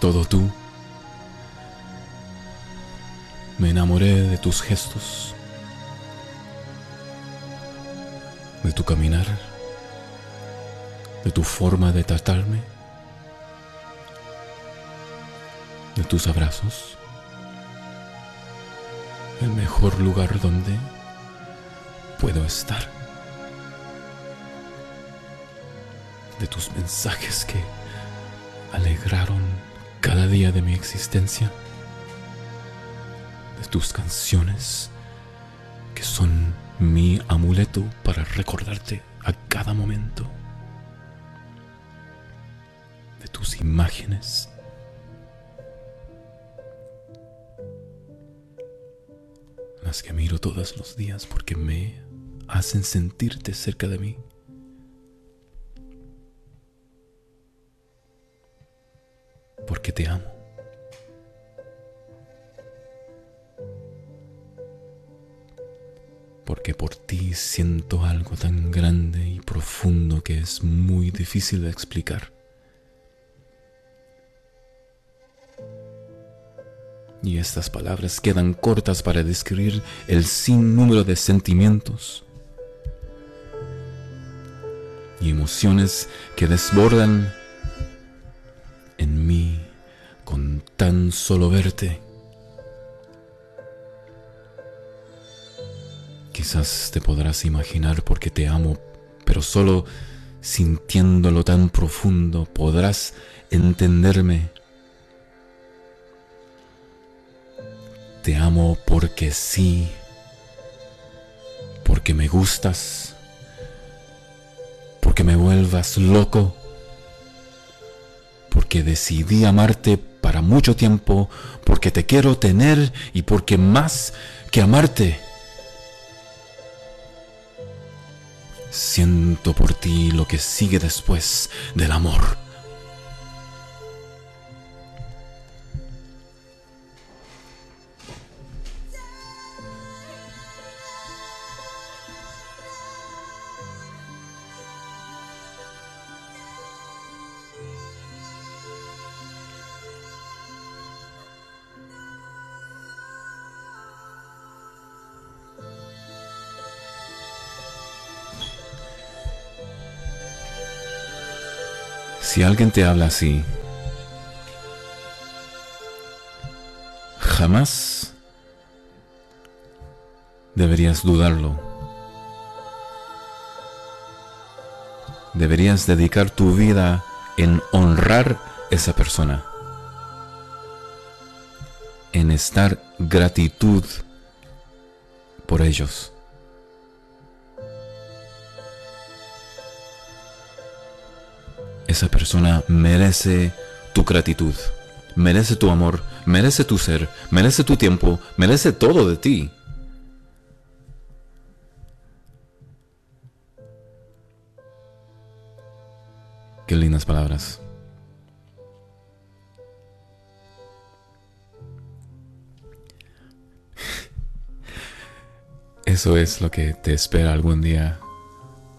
Todo tú. Me enamoré de tus gestos, de tu caminar, de tu forma de tratarme. de tus abrazos, el mejor lugar donde puedo estar, de tus mensajes que alegraron cada día de mi existencia, de tus canciones que son mi amuleto para recordarte a cada momento, de tus imágenes que miro todos los días porque me hacen sentirte cerca de mí. Porque te amo. Porque por ti siento algo tan grande y profundo que es muy difícil de explicar. Y estas palabras quedan cortas para describir el sinnúmero de sentimientos y emociones que desbordan tan solo verte. Quizás te podrás imaginar porque te amo, pero solo sintiéndolo tan profundo podrás entenderme Te amo porque sí, porque me gustas, porque me vuelvas loco, porque decidí amarte para mucho tiempo, porque te quiero tener y porque más que amarte, siento por ti lo que sigue después del amor. Si alguien te habla así, jamás deberías dudarlo. Deberías dedicar tu vida en honrar esa persona, en estar gratitud por ellos. Esa persona merece tu gratitud, merece tu amor, merece tu ser, merece tu tiempo, merece todo de ti. Qué lindas palabras. Eso es lo que te espera algún día,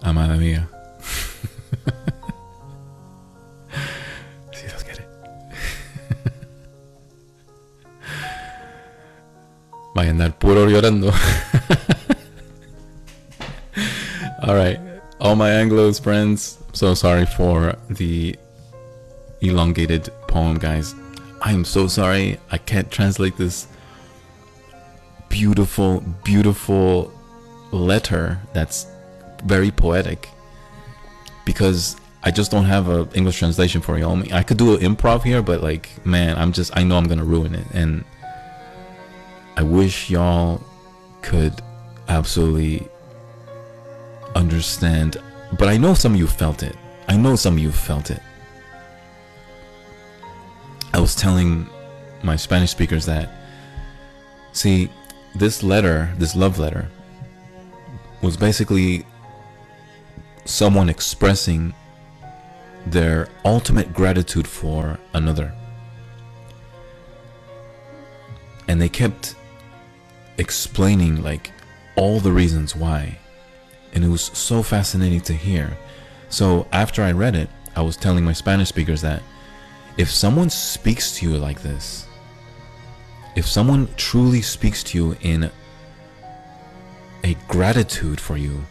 amada mía. Vaya a andar puro llorando. all right. All my Anglos friends, so sorry for the elongated poem, guys. I am so sorry. I can't translate this beautiful, beautiful letter that's very poetic because I just don't have an English translation for you. I could do an improv here, but like, man, I'm just, I know I'm gonna ruin it. And I wish y'all could absolutely understand, but I know some of you felt it. I know some of you felt it. I was telling my Spanish speakers that, see, this letter, this love letter, was basically someone expressing their ultimate gratitude for another. And they kept explaining like all the reasons why. And it was so fascinating to hear. So after I read it, I was telling my Spanish speakers that if someone speaks to you like this, if someone truly speaks to you in a gratitude for you,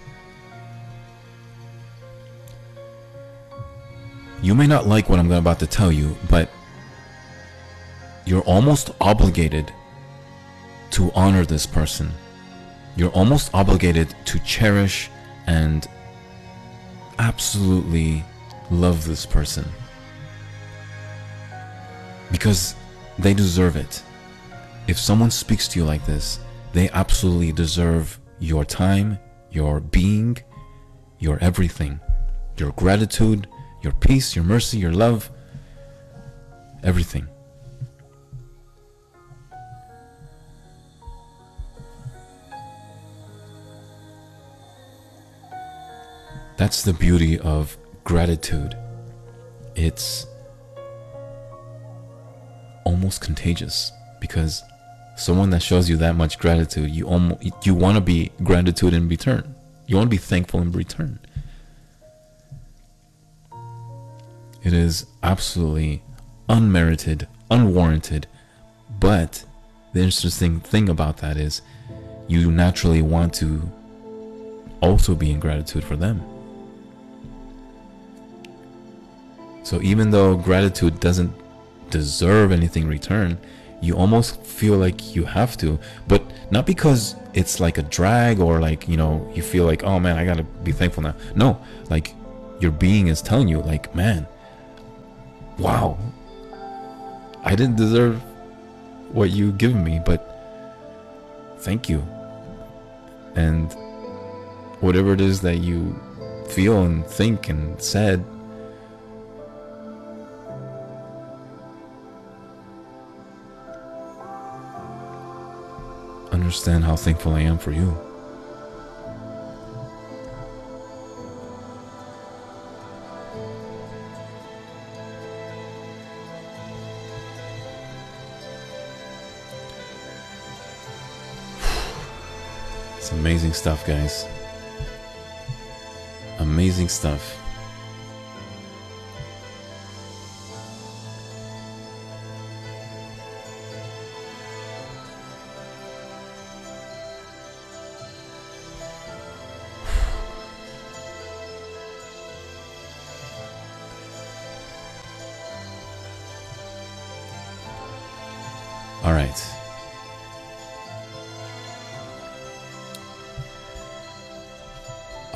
you may not like what I'm about to tell you, but you're almost obligated to honor this person. You're almost obligated to cherish and absolutely love this person because they deserve it. If someone speaks to you like this, they absolutely deserve your time, your being, your everything, your gratitude, your peace, your mercy, your love, everything. That's the beauty of gratitude. It's almost contagious because someone that shows you that much gratitude, you almost you want to be gratitude in return. You want to be thankful in return. It is absolutely unmerited, unwarranted, but the interesting thing about that is you naturally want to also be in gratitude for them. So even though gratitude doesn't deserve anything in return, you almost feel like you have to, but not because it's like a drag or like, you know, you feel like, oh man, I gotta be thankful now. No, like your being is telling you, like, man, wow, I didn't deserve what you given me, but thank you. And whatever it is that you feel and think and said, understand how thankful I am for you. It's amazing stuff, guys. Amazing stuff.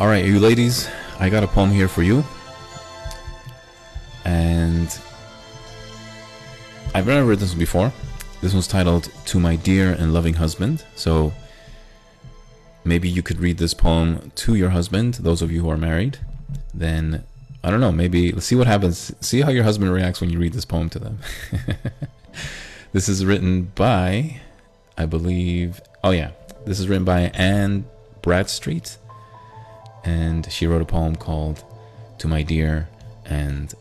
All right, you ladies, I got a poem here for you. And I've never read this before. This one's titled To My Dear and Loving Husband. So maybe you could read this poem to your husband, those of you who are married. Then, I don't know, maybe let's see what happens. See how your husband reacts when you read this poem to them. This is written by, I believe, oh yeah, this is written by Anne Bradstreet, and she wrote a poem called To My Dear and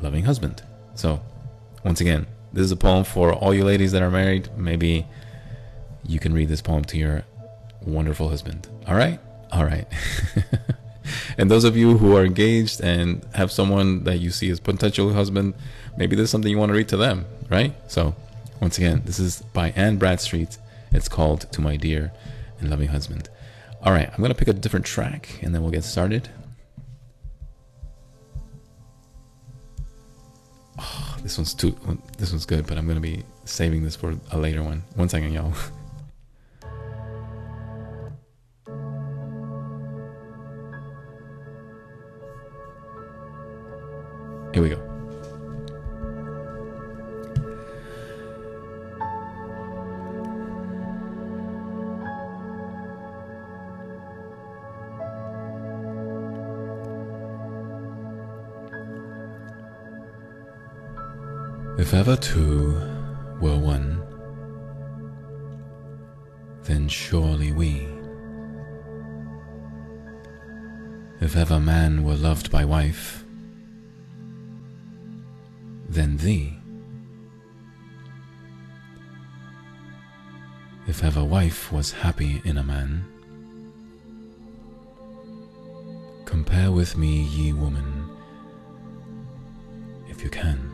Loving Husband. So, once again, this is a poem for all you ladies that are married. Maybe you can read this poem to your wonderful husband. All right? All right. and those of you who are engaged and have someone that you see as potential husband, maybe there's something you want to read to them, right? So, once again, this is by Anne Bradstreet. It's called To My Dear and Loving Husband. All right, I'm to pick a different track and then we'll get started. Oh, this one's too this one's good, but I'm to be saving this for a later one. One second, y'all. Here we go. If ever two were one, then surely we. If ever man were loved by wife, then thee. If ever wife was happy in a man, compare with me, ye woman, if you can.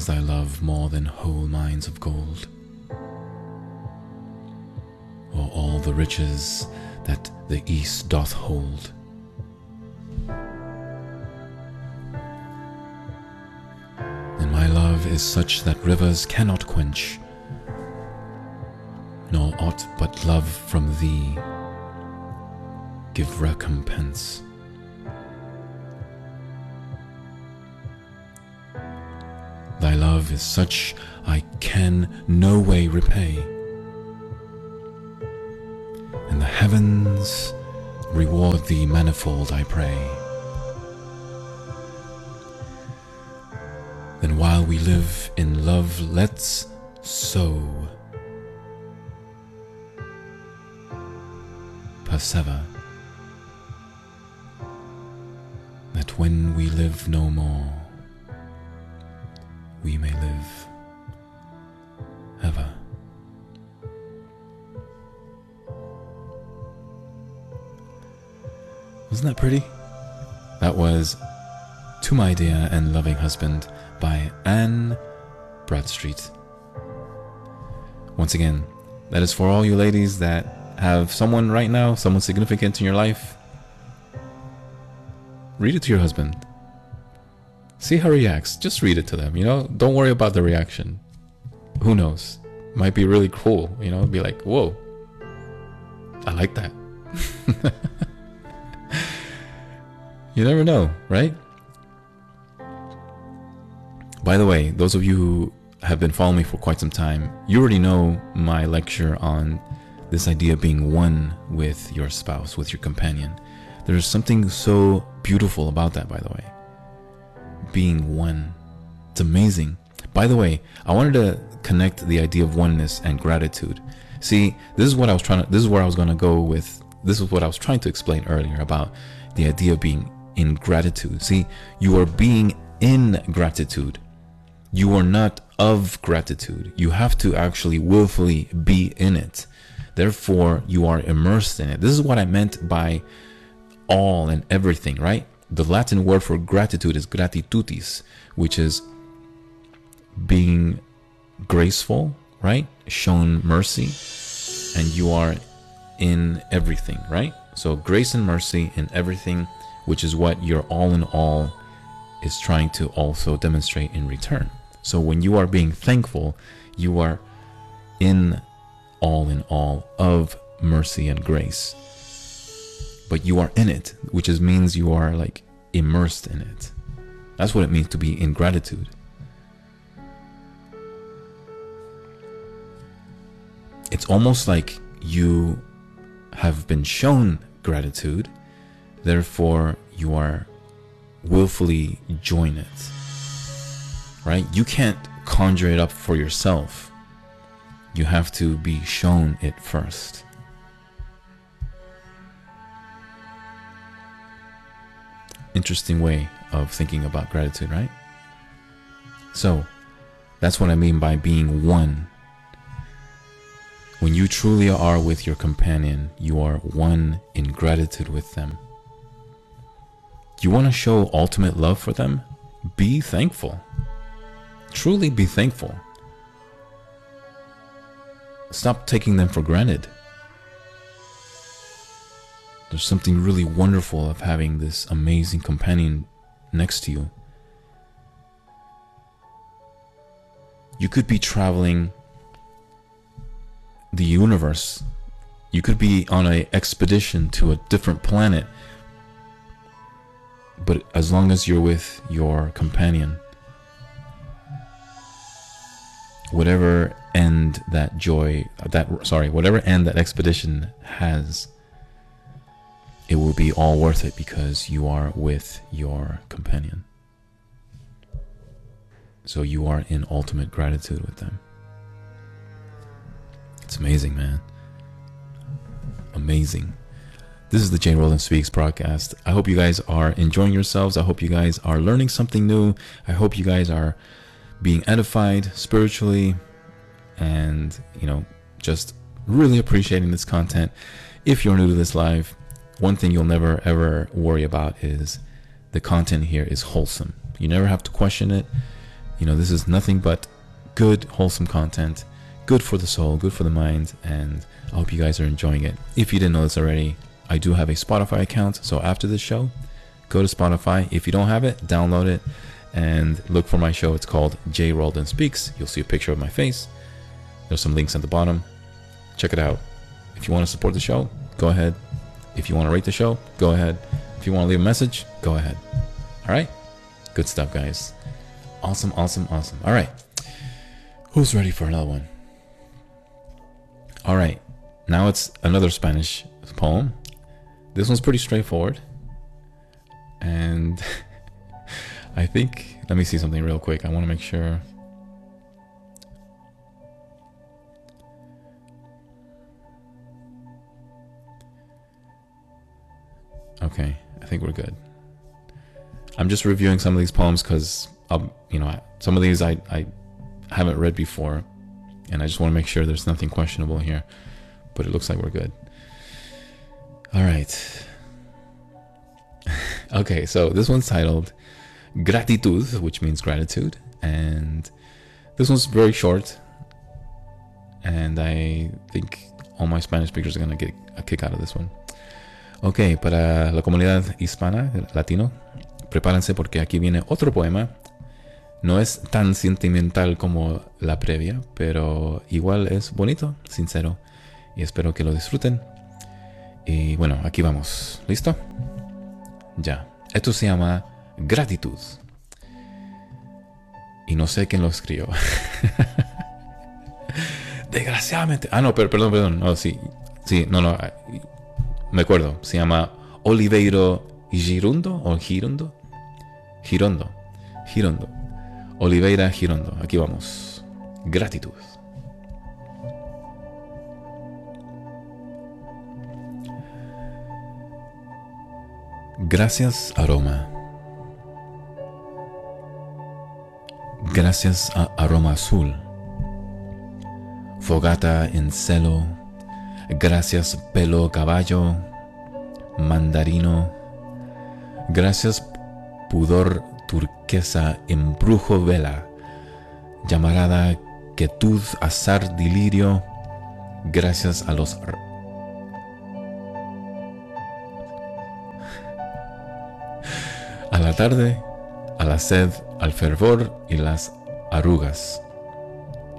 Prize thy love more than whole mines of gold, or all the riches that the east doth hold. And my love is such that rivers cannot quench, nor aught but love from thee give recompense. Love is such I can no way repay. And the heavens reward thee manifold, I pray. Then while we live in love, let's sow. Persever. That when we live no more, we may live ever. Wasn't that pretty? That was To My Dear and Loving Husband by Anne Bradstreet. Once again, that is for all you ladies that have someone right now, someone significant in your life. Read it to your husband. See how he reacts. Just read it to them, you know? Don't worry about the reaction. Who knows? Might be really cool, you know? Be like, whoa, I like that. you never know, right? By the way, those of you who have been following me for quite some time, you already know my lecture on this idea of being one with your spouse, with your companion. There's something so beautiful about that, by the way. Being one. It's amazing. By the way, I wanted to connect the idea of oneness and gratitude. See, this is what I was trying to, this is where I was going to go with, this is what I was trying to explain earlier about the idea of being in gratitude. See, you are being in gratitude. You are not of gratitude. You have to actually willfully be in it. Therefore, you are immersed in it. This is what I meant by all and everything, right? The Latin word for gratitude is gratitutis, which is being graceful, right? Shown mercy, and you are in everything, right? So, grace and mercy in everything, which is what your all in all is trying to also demonstrate in return. So, when you are being thankful, you are in all in all of mercy and grace. But you are in it, which is means you are like immersed in it. That's what it means to be in gratitude. It's almost like you have been shown gratitude, therefore you are willfully join it. Right? You can't conjure it up for yourself. You have to be shown it first. Interesting way of thinking about gratitude, right? So, that's what I mean by being one. When you truly are with your companion, you are one in gratitude with them. You want to show ultimate love for them? Be thankful. Truly be thankful. Stop taking them for granted. There's something really wonderful of having this amazing companion next to you. You could be traveling the universe. You could be on an expedition to a different planet. But as long as you're with your companion, whatever end that joy that sorry whatever end that expedition has it will be all worth it because you are with your companion so you are in ultimate gratitude with them it's amazing man amazing This is the Jay Roldan Speaks broadcast. I hope you guys are enjoying yourselves. I hope you guys are learning something new. I hope you guys are being edified spiritually and, you know, just really appreciating this content. If you're new to this live, one thing you'll never ever worry about is the content here is wholesome. You never have to question it. You know, this is nothing but good, wholesome content, good for the soul, good for the mind, and I hope you guys are enjoying it. If you didn't know this already, I do have a Spotify account. So after this show, go to Spotify. If you don't have it, download it and look for my show. It's called Jay Roldan Speaks. You'll see a picture of my face. There's some links at the bottom. Check it out. If you want to support the show, go ahead. If you want to rate the show, go ahead. If you want to leave a message, go ahead. All right? Good stuff, guys. Awesome, awesome, awesome. All right. Who's ready for another one? All right. Now it's another Spanish poem. This one's pretty straightforward. And I think, let me see something real quick. I want to make sure. Okay, I think we're good. I'm just reviewing some of these poems because, um, you know, some of these I, I haven't read before, and I just want to make sure there's nothing questionable here. But it looks like we're good. All right. okay, so this one's titled Gratitud, which means gratitude. And this one's very short. And I think all my Spanish speakers are to get a kick out of this one. Ok, para la comunidad hispana, latino, prepárense porque aquí viene otro poema. No es tan sentimental como la previa, pero igual es bonito, sincero. Y espero que lo disfruten. Y bueno, aquí vamos. ¿Listo? Ya. Esto se llama gratitud. Y no sé quién lo escribió. Desgraciadamente. Ah, no, pero, perdón, perdón. No, sí. Sí, no, no. Me acuerdo. Se llama Oliveiro Girundo o Girondo. Girondo. Girondo. Oliveira Girondo. Aquí vamos. Gratitud. Gracias aroma. Gracias a aroma azul. Fogata en celo. Gracias pelo caballo. Mandarino. Gracias pudor turquesa embrujo vela. Llamarada quietud azar delirio. Gracias a los a la tarde, a la sed, al fervor y las arrugas,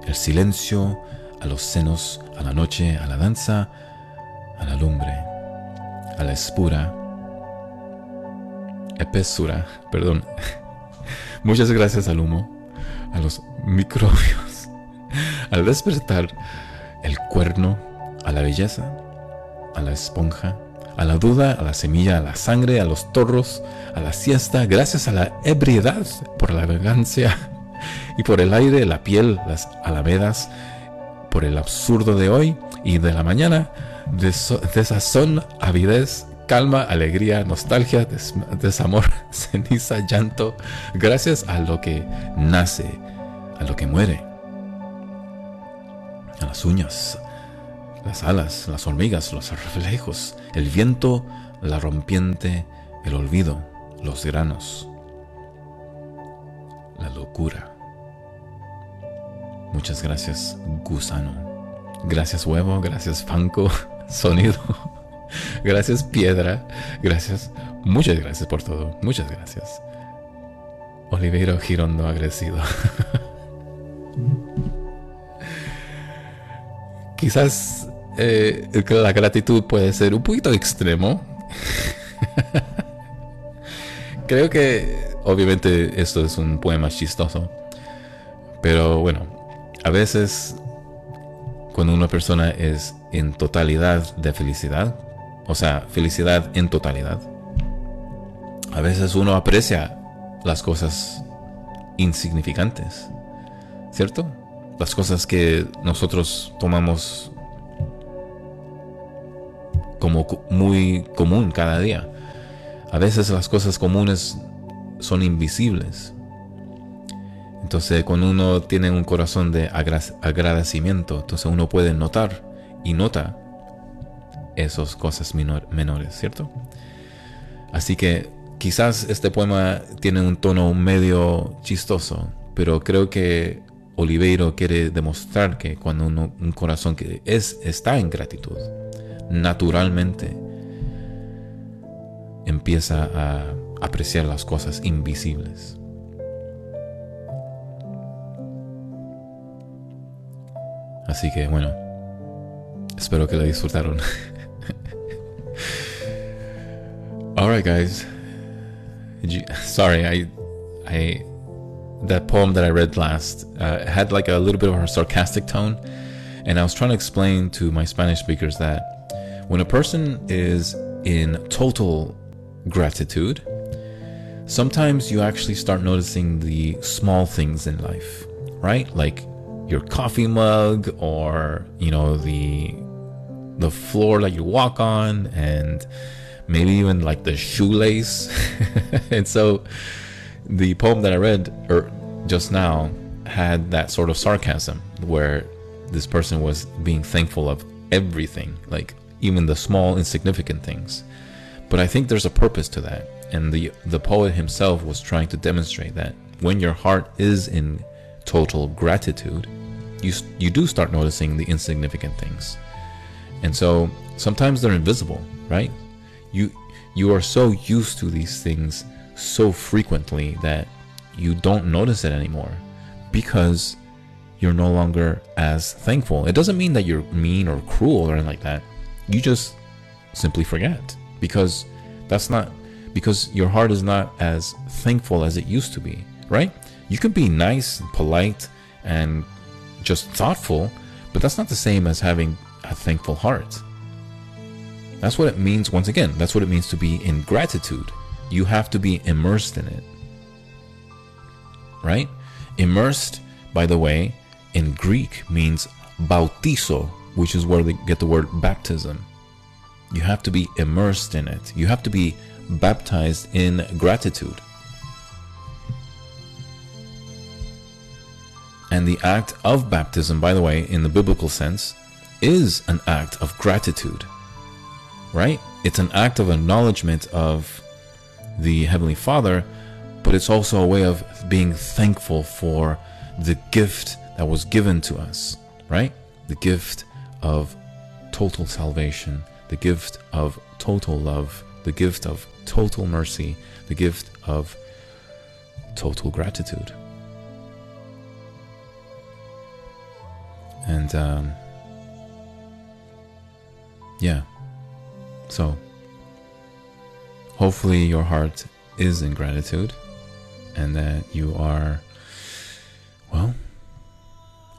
el silencio, a los senos, a la noche, a la danza, a la lumbre, a la espura, espesura, perdón. Muchas gracias al humo, a los microbios, al despertar, el cuerno, a la belleza, a la esponja, a la duda, a la semilla, a la sangre, a los torros, a la siesta, gracias a la ebriedad, por la elegancia y por el aire, la piel, las alamedas, por el absurdo de hoy y de la mañana, de desazón, avidez, calma, alegría, nostalgia, desamor, ceniza, llanto, gracias a lo que nace, a lo que muere, a las uñas, las alas, las hormigas, los reflejos, el viento, la rompiente, el olvido, los granos, la locura. Muchas gracias, gusano. Gracias, huevo. Gracias, fanco. Sonido. Gracias, piedra. Gracias. Muchas gracias por todo. Muchas gracias. Oliveiro Girondo agresivo. Quizás eh, la gratitud puede ser un poquito extremo. Creo que obviamente esto es un poema chistoso. Pero bueno, a veces cuando una persona es en totalidad de felicidad, o sea, felicidad en totalidad, a veces uno aprecia las cosas insignificantes, ¿cierto? Las cosas que nosotros tomamos como muy común cada día. A veces las cosas comunes son invisibles. Entonces, cuando uno tiene un corazón de agradecimiento, entonces uno puede notar y nota esas cosas menores, ¿cierto? Así que quizás este poema tiene un tono medio chistoso, pero creo que Oliveiro quiere demostrar que cuando uno, un corazón que es, está en gratitud, naturalmente empieza a apreciar las cosas invisibles. Así que bueno, espero que lo disfrutaron. Alright guys. sorry, I I that poem that I read last uh, had like a little bit of a sarcastic tone, and I was trying to explain to my Spanish speakers that when a person is in total gratitude, sometimes you actually start noticing the small things in life, right? Like your coffee mug or, you know, the the floor that you walk on and maybe even like the shoelace. and so the poem that I read er, just now had that sort of sarcasm where this person was being thankful of everything, like even the small insignificant things. But I think there's a purpose to that. And the the poet himself was trying to demonstrate that when your heart is in total gratitude, you you do start noticing the insignificant things. And so sometimes they're invisible, right? You you are so used to these things so frequently that you don't notice it anymore because you're no longer as thankful. It doesn't mean that you're mean or cruel or anything like that. You just simply forget because that's not because your heart is not as thankful as it used to be, right? You can be nice and polite and just thoughtful, but that's not the same as having a thankful heart. That's what it means, once again, that's what it means to be in gratitude. You have to be immersed in it. Right? Immersed, by the way, in Greek means bautizo, which is where they get the word baptism. You have to be immersed in it. You have to be baptized in gratitude. And the act of baptism, by the way, in the biblical sense, is an act of gratitude. Right? It's an act of acknowledgement of the Heavenly Father, but it's also a way of being thankful for the gift that was given to us, right? The gift of total salvation, the gift of total love, the gift of total mercy, the gift of total gratitude. And um, yeah, so hopefully your heart is in gratitude and that you are, well,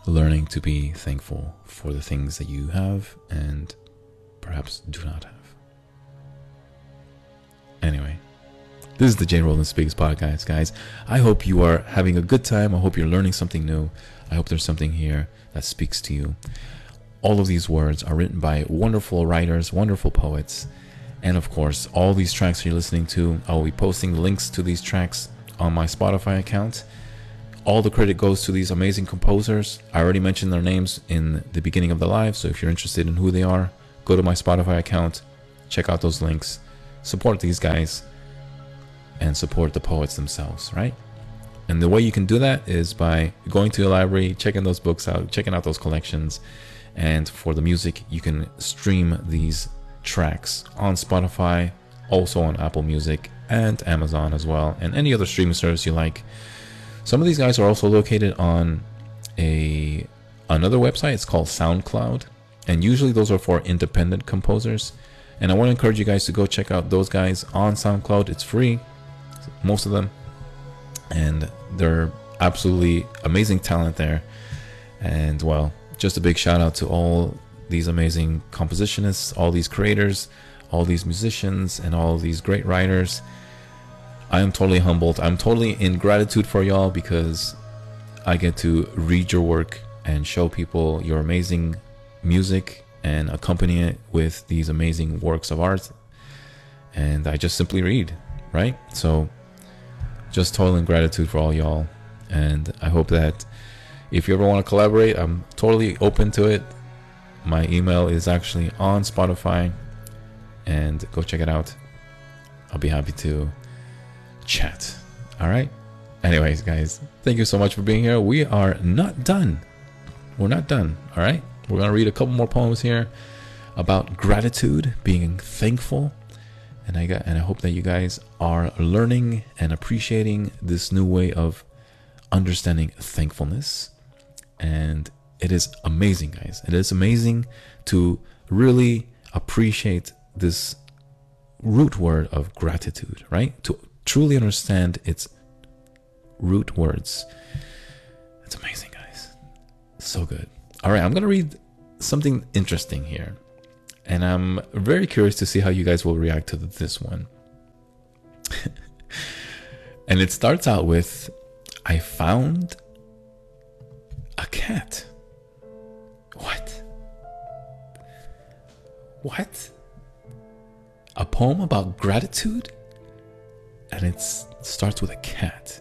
learning to be thankful for the things that you have and perhaps do not have. Anyway, this is the Jay Roldan Speaks podcast, guys. I hope you are having a good time. I hope you're learning something new. I hope there's something here that speaks to you. All of these words are written by wonderful writers, wonderful poets, and of course, all these tracks you're listening to, I will be posting links to these tracks on my Spotify account. All the credit goes to these amazing composers. I already mentioned their names in the beginning of the live, so if you're interested in who they are, go to my Spotify account, check out those links, support these guys, and support the poets themselves, right? And the way you can do that is by going to your library, checking those books out, checking out those collections. And for the music, you can stream these tracks on Spotify, also on Apple Music and Amazon as well, and any other streaming service you like. Some of these guys are also located on a another website. It's called SoundCloud, and usually those are for independent composers. And I want to encourage you guys to go check out those guys on SoundCloud. It's free, most of them, and they're absolutely amazing talent there. And well, just a big shout out to all these amazing compositionists, all these creators, all these musicians, and all these great writers. I am totally humbled. I'm totally in gratitude for y'all because I get to read your work and show people your amazing music and accompany it with these amazing works of art. And I just simply read, right? So just total gratitude for all y'all. And I hope that if you ever want to collaborate, I'm totally open to it. My email is actually on Spotify, and go check it out. I'll be happy to chat. All right. Anyways, guys, thank you so much for being here. We are not done. We're not done. All right. We're going to read a couple more poems here about gratitude, being thankful. And I got and I hope that you guys are learning and appreciating this new way of understanding thankfulness. And it is amazing, guys. It is amazing to really appreciate this root word of gratitude, right? To truly understand its root words. It's amazing, guys. So good. All right, I'm going to read something interesting here. And I'm very curious to see how you guys will react to this one. and it starts out with I found a cat. What? What? A poem about gratitude? And it starts with a cat.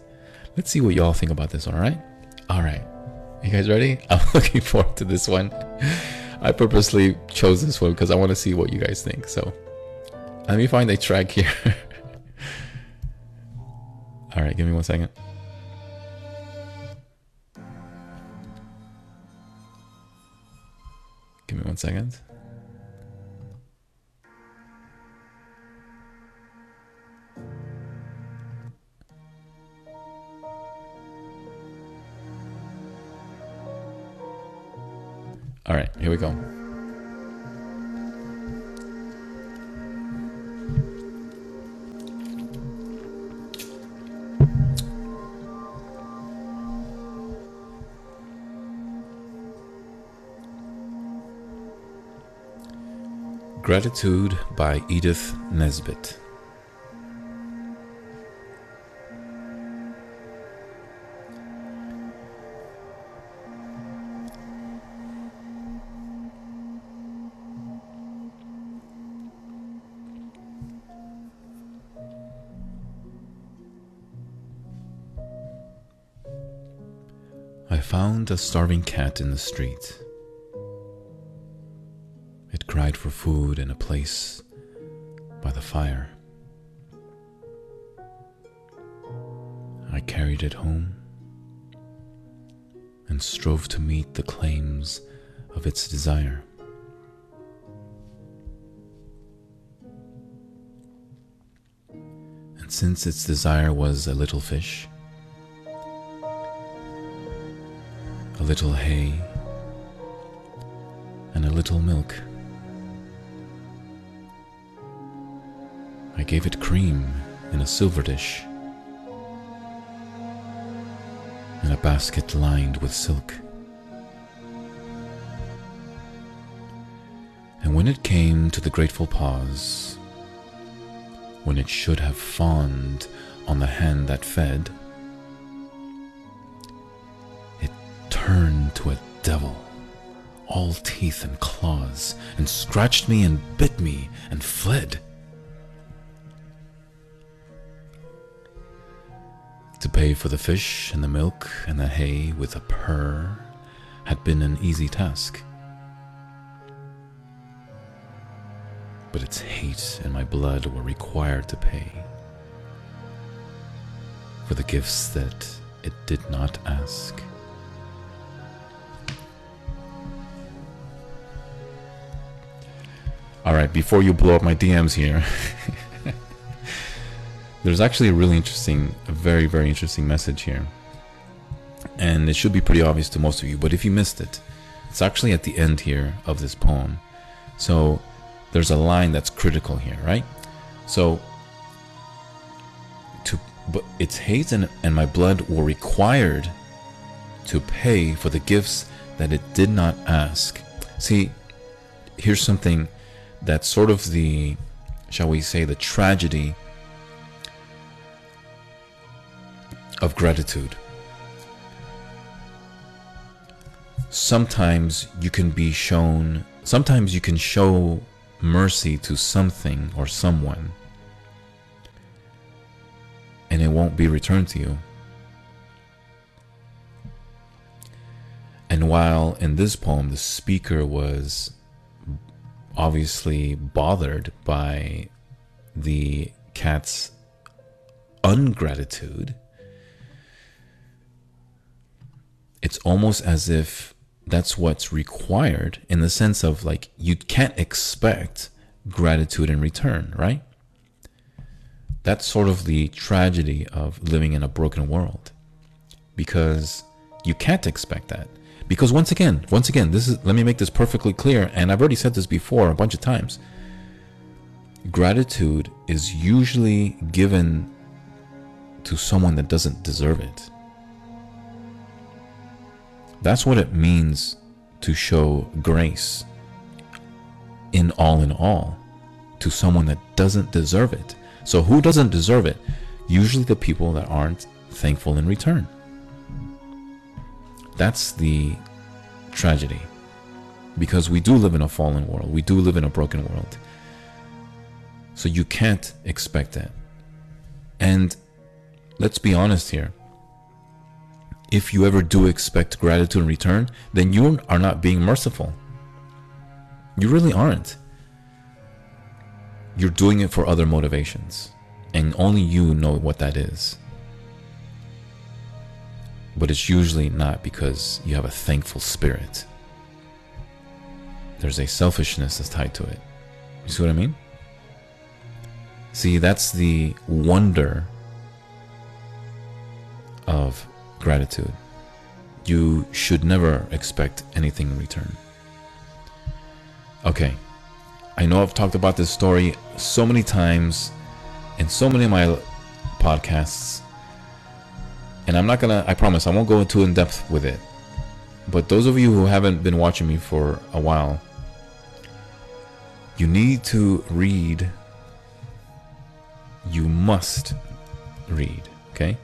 Let's see what y'all think about this, alright? Alright. You guys ready? I'm looking forward to this one. I purposely chose this one because I want to see what you guys think. So let me find a track here. Alright, give me one second. Give me one second. All right, here we go. Gratitude by Edith Nesbit. Found a starving cat in the street. It cried for food and a place by the fire. I carried it home and strove to meet the claims of its desire. And since its desire was a little fish, a little hay, and a little milk. I gave it cream in a silver dish, in a basket lined with silk. And when it came to the grateful pause, when it should have fawned on the hand that fed, turned to a devil, all teeth and claws, and scratched me and bit me and fled. To pay for the fish and the milk and the hay with a purr had been an easy task. But its hate and my blood were required to pay for the gifts that it did not ask. All right, before you blow up my DMs here, there's actually a really interesting, a very, very interesting message here. And it should be pretty obvious to most of you, but if you missed it, it's actually at the end here of this poem. So there's a line that's critical here, right? So to but its hate and, and my blood were required to pay for the gifts that it did not ask. See, here's something that's sort of the, shall we say, the tragedy of gratitude. Sometimes you can be shown sometimes you can show mercy to something or someone and it won't be returned to you. And while in this poem the speaker was obviously bothered by the cat's ungratitude, it's almost as if that's what's required in the sense of like you can't expect gratitude in return, right? That's sort of the tragedy of living in a broken world because you can't expect that. Because once again, once again, this is let me make this perfectly clear and I've already said this before a bunch of times. Gratitude is usually given to someone that doesn't deserve it. That's what it means to show grace in all in all to someone that doesn't deserve it. So, who doesn't deserve it? Usually the people that aren't thankful in return. That's the tragedy. Because we do live in a fallen world, we do live in a broken world. So, you can't expect that. And let's be honest here if you ever do expect gratitude in return, then you are not being merciful. You really aren't. You're doing it for other motivations, and only you know what that is. But it's usually not because you have a thankful spirit. There's a selfishness that's tied to it. You see what I mean? See, that's the wonder of gratitude. You should never expect anything in return. Okay, I know I've talked about this story so many times in so many of my podcasts, and I'm not gonna, I promise, I won't go too in depth with it. But those of you who haven't been watching me for a while, you need to read. You must read, okay?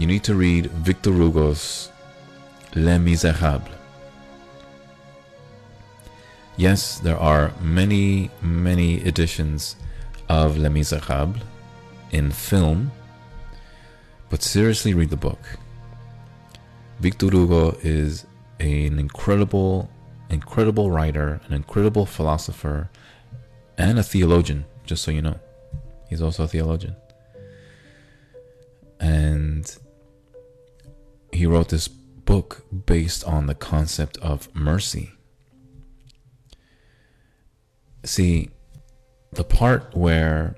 you need to read Victor Hugo's Les Miserables. Yes, there are many, many editions of Les Miserables in film, but seriously read the book. Victor Hugo is an incredible, incredible writer, an incredible philosopher, and a theologian, just so you know. He's also a theologian. And he wrote this book based on the concept of mercy. See, the part where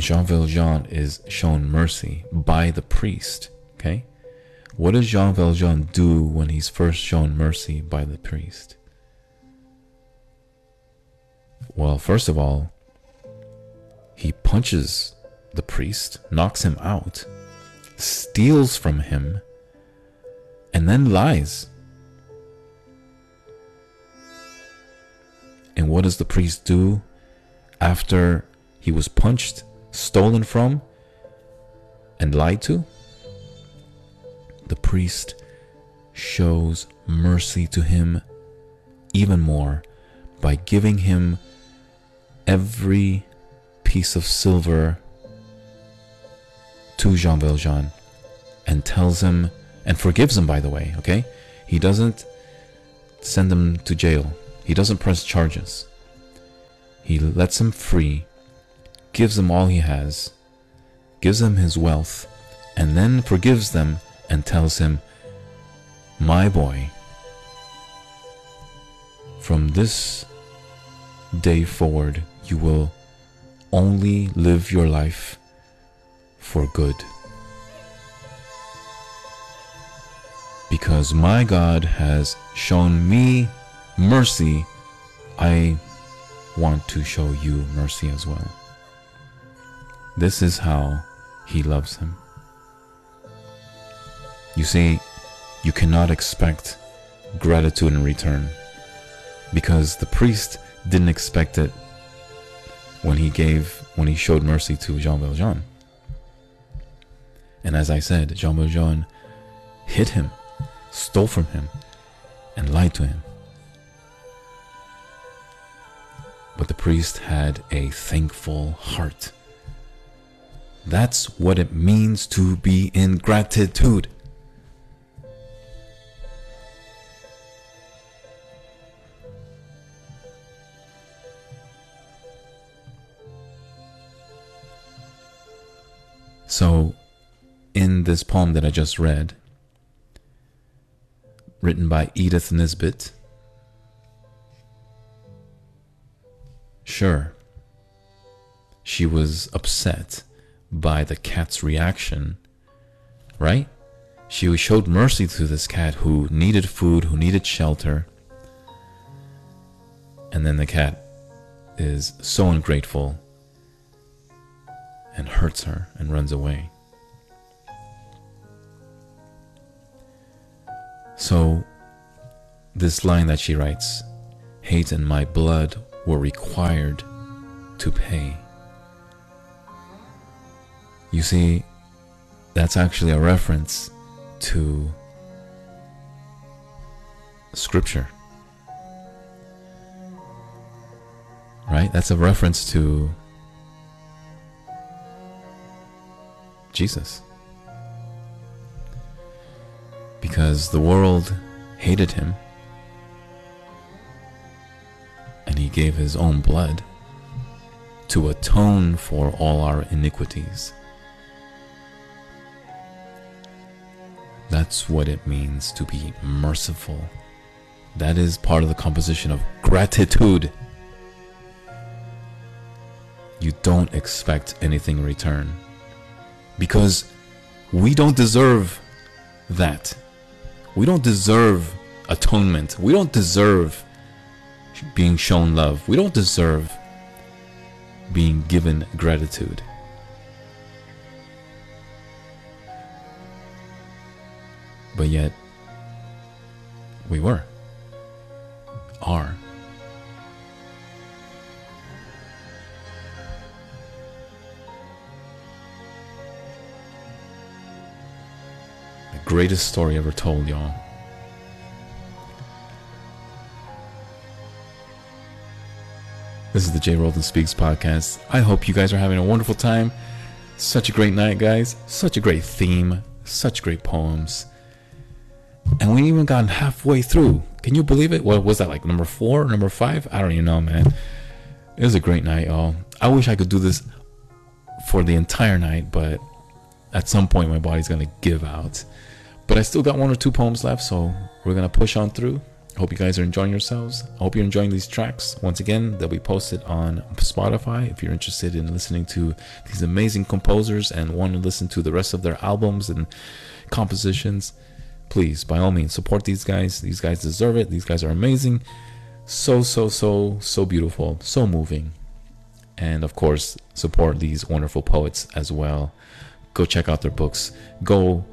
Jean Valjean is shown mercy by the priest, okay? What does Jean Valjean do when he's first shown mercy by the priest? Well, first of all, he punches the priest, knocks him out steals from him, and then lies. And what does the priest do after he was punched, stolen from, and lied to? The priest shows mercy to him even more by giving him every piece of silver to Jean Valjean and tells him and forgives him by the way, okay? He doesn't send him to jail. He doesn't press charges. He lets him free, gives him all he has, gives him his wealth, and then forgives them and tells him, My boy, from this day forward, you will only live your life for good. Because my God has shown me mercy, I want to show you mercy as well. This is how he loves him. You see, you cannot expect gratitude in return because the priest didn't expect it when he gave when he showed mercy to Jean Valjean. And as I said, Jean Valjean hit him stole from him, and lied to him. But the priest had a thankful heart. That's what it means to be in gratitude. So, in this poem that I just read, written by Edith Nesbit, sure, she was upset by the cat's reaction, right? She showed mercy to this cat who needed food, who needed shelter. And then the cat is so ungrateful and hurts her and runs away. So, this line that she writes hate and my blood were required to pay. You see, that's actually a reference to scripture. Right? That's a reference to Jesus. Because the world hated him and he gave his own blood to atone for all our iniquities. That's what it means to be merciful. That is part of the composition of gratitude. You don't expect anything in return because we don't deserve that. We don't deserve atonement. We don't deserve being shown love. We don't deserve being given gratitude. But yet, we were, are. The greatest story ever told, y'all. This is the J. Roldan Speaks podcast. I hope you guys are having a wonderful time. Such a great night, guys. Such a great theme. Such great poems. And we even got halfway through. Can you believe it? What was that like number four, number five? I don't even know, man. It was a great night, y'all. I wish I could do this for the entire night, but at some point my body's gonna give out. But I still got one or two poems left, so we're gonna push on through. Hope you guys are enjoying yourselves. I hope you're enjoying these tracks. Once again, they'll be posted on Spotify if you're interested in listening to these amazing composers and want to listen to the rest of their albums and compositions. Please, by all means, support these guys. These guys deserve it. These guys are amazing. So, so, so, so beautiful. So moving. And of course, support these wonderful poets as well. Go check out their books. Go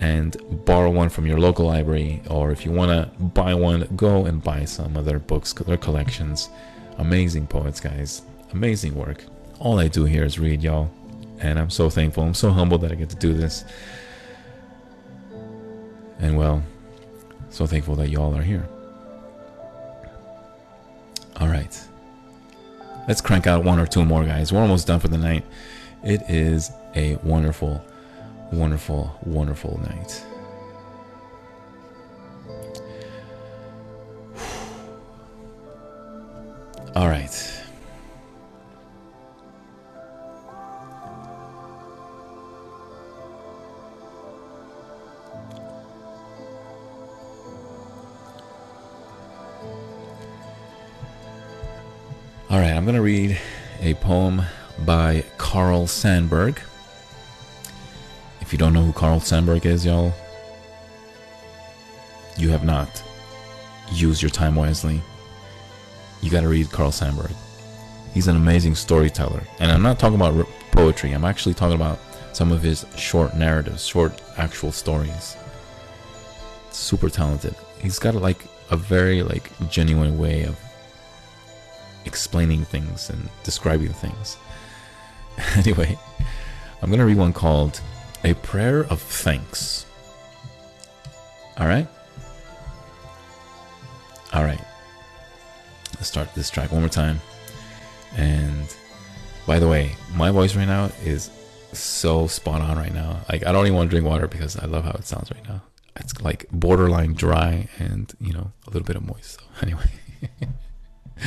and borrow one from your local library, or if you want to buy one, go and buy some of their books, their collections. Amazing poets, guys. Amazing work. All I do here is read, y'all. And I'm so thankful. I'm so humbled that I get to do this. And well, so thankful that y'all are here. All right. Let's crank out one or two more, guys. We're almost done for the night. It is a wonderful wonderful, wonderful night. All right. All right, I'm going to read a poem by Carl Sandburg. If you don't know who Carl Sandburg is, y'all, you have not used your time wisely. You got to read Carl Sandburg. He's an amazing storyteller. And I'm not talking about poetry, I'm actually talking about some of his short narratives, short actual stories. Super talented. He's got like a very like genuine way of explaining things and describing things. anyway, I'm going to read one called a prayer of thanks. All right. All right. Let's start this track one more time. And by the way, my voice right now is so spot on right now. Like I don't even want to drink water because I love how it sounds right now. It's like borderline dry and you know a little bit of moist. So anyway.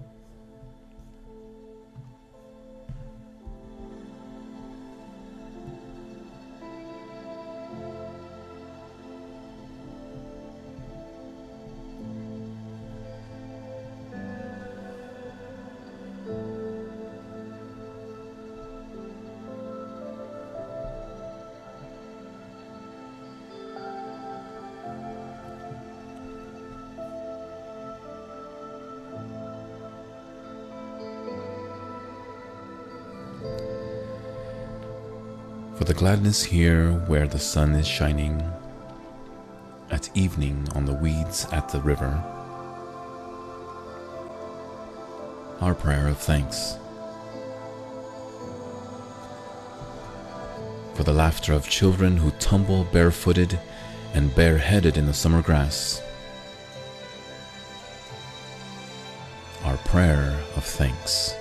For the gladness here where the sun is shining, at evening on the weeds at the river, our prayer of thanks. For the laughter of children who tumble barefooted and bareheaded in the summer grass, our prayer of thanks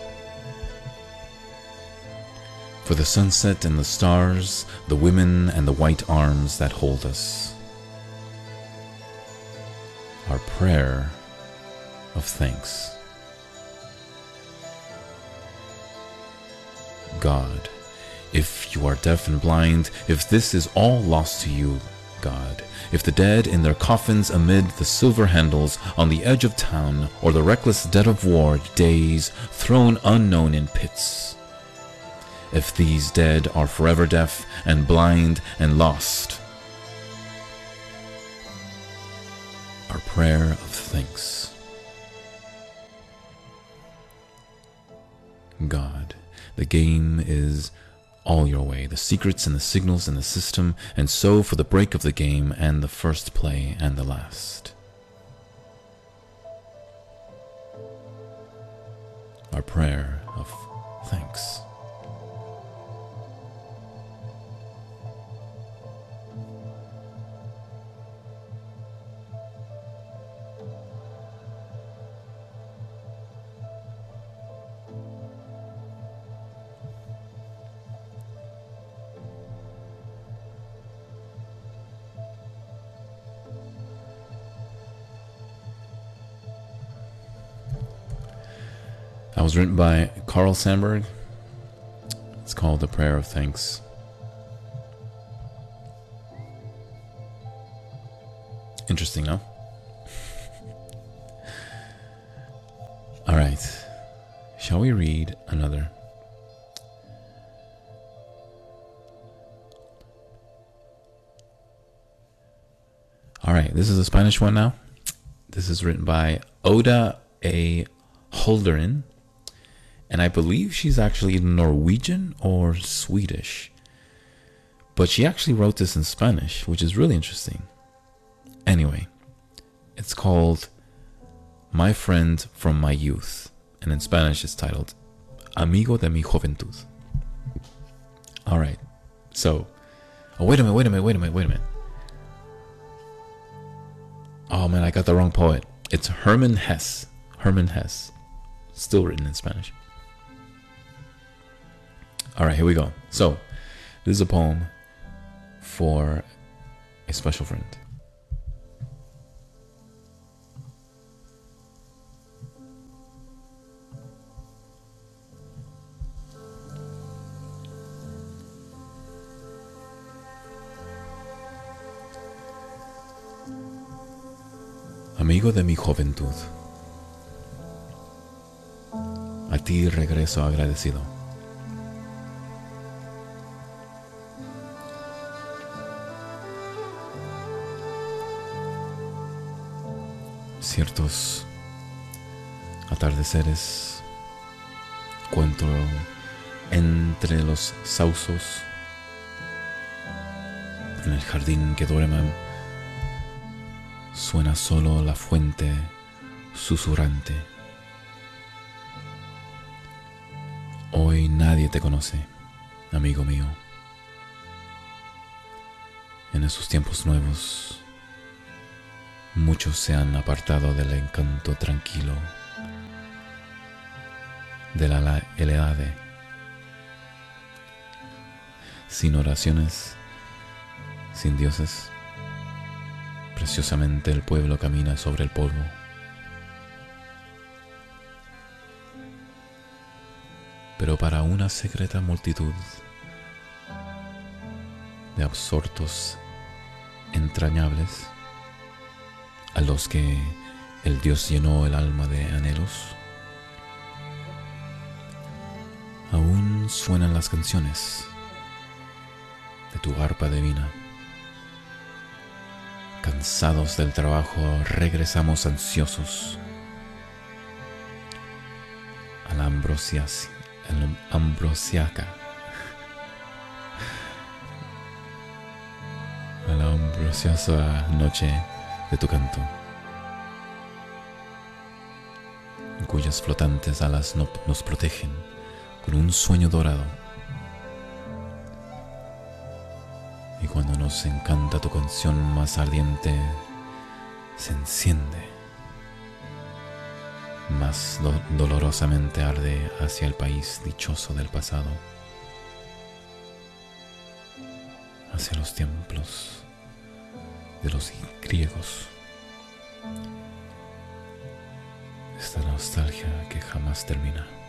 for the sunset and the stars, the women and the white arms that hold us. Our prayer of thanks. God, if you are deaf and blind, if this is all lost to you, God, if the dead in their coffins amid the silver handles on the edge of town, or the reckless dead of war days thrown unknown in pits, if these dead are forever deaf and blind and lost. Our prayer of thanks. God, the game is all your way, the secrets and the signals and the system, and so for the break of the game and the first play and the last. Our prayer of thanks. Was written by Carl Sandburg. It's called The Prayer of Thanks. Interesting, no? All right. Shall we read another? All right, this is a Spanish one now. This is written by Oda A. Holderin and I believe she's actually Norwegian or Swedish. But she actually wrote this in Spanish, which is really interesting. Anyway, it's called My Friend from My Youth, and in Spanish it's titled Amigo de mi Juventud. All right, so, oh, wait a minute, wait a minute, wait a minute, wait a minute. Oh man, I got the wrong poet. It's Hermann Hesse. Hermann Hesse. Still written in Spanish. All right, here we go. So, this is a poem for a special friend. Amigo de mi juventud, a ti regreso agradecido. Ciertos atardeceres cuento entre los sausos en el jardín que duerme suena solo la fuente susurrante. Hoy nadie te conoce amigo mío. En esos tiempos nuevos, muchos se han apartado del encanto tranquilo de la Eleade, sin oraciones, sin dioses. Preciosamente el pueblo camina sobre el polvo. Pero para una secreta multitud de absortos entrañables, a los que el Dios llenó el alma de anhelos, aún suenan las canciones de tu arpa divina. Cansados del trabajo, regresamos ansiosos. A la ambrosiaca, a la ambrosiosa noche de tu canto, cuyas flotantes alas nos protegen con un sueño dorado. Y cuando nos encanta tu canción más ardiente, se enciende, más dolorosamente arde hacia el país dichoso del pasado, hacia los templos de los griegos. Esta nostalgia que jamás termina.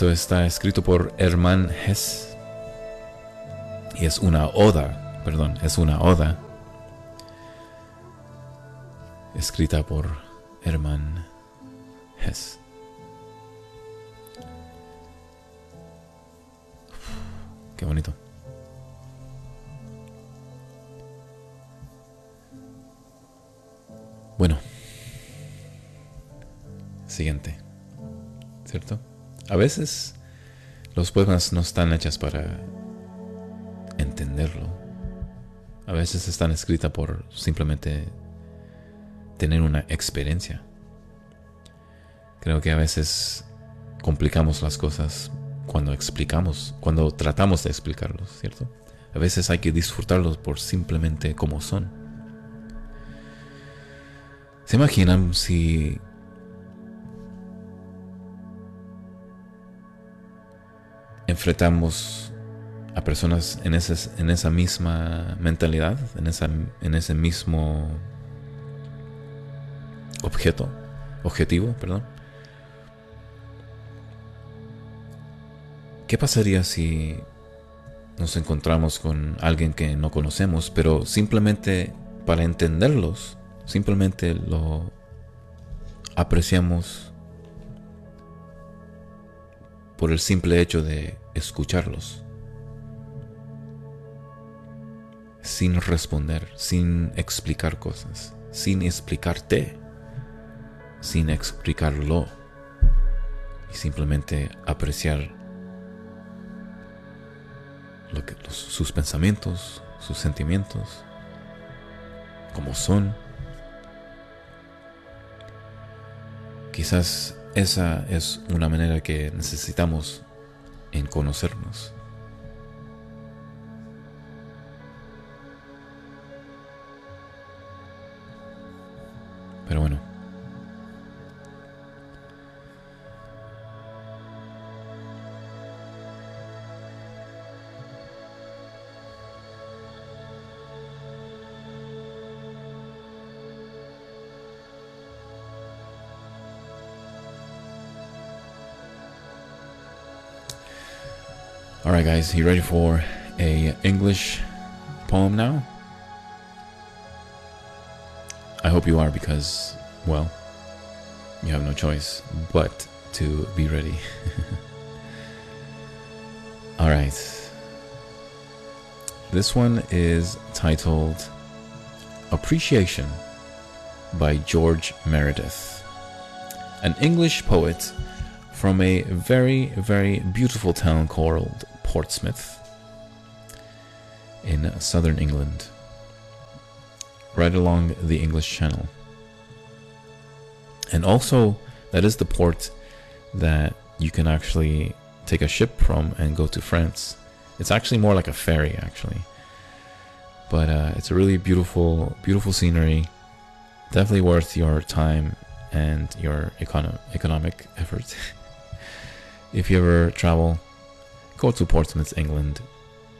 Esto está escrito por Hermann Hess y es una oda, perdón, es una oda escrita por Hermann Hess. A veces los poemas no están hechas para entenderlo. A veces están escritas por simplemente tener una experiencia. Creo que a veces complicamos las cosas cuando explicamos, cuando tratamos de explicarlos, ¿cierto? A veces hay que disfrutarlos por simplemente como son. ¿Se imaginan si enfrentamos a personas en, en esa misma mentalidad, en, esa, en ese mismo objeto, objetivo, perdón. ¿Qué pasaría si nos encontramos con alguien que no conocemos, pero simplemente para entenderlos, simplemente lo apreciamos por el simple hecho de escucharlos. Sin responder, sin explicar cosas, sin explicarte, sin explicarlo. Y simplemente apreciar lo que, sus pensamientos, sus sentimientos, como son. Quizás esa es una manera que necesitamos en conocernos. All right, guys, you ready for a English poem now? I hope you are because, well, you have no choice but to be ready. All right. This one is titled Appreciation by George Meredith, an English poet from a very, very beautiful town called Portsmouth in southern England, right along the English Channel. And also, that is the port that you can actually take a ship from and go to France. It's actually more like a ferry, actually. But uh, it's a really beautiful, beautiful scenery. Definitely worth your time and your econo- economic effort. if you ever travel, go to Portsmouth, England.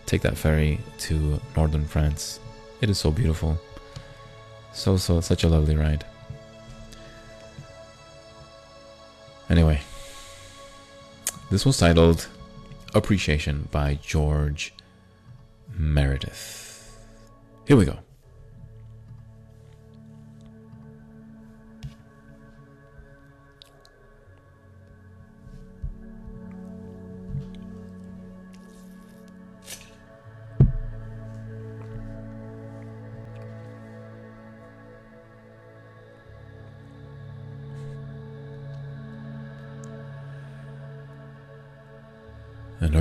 Take that ferry to northern France. It is so beautiful. So, so, such a lovely ride. Anyway, this was titled Appreciation by George Meredith. Here we go.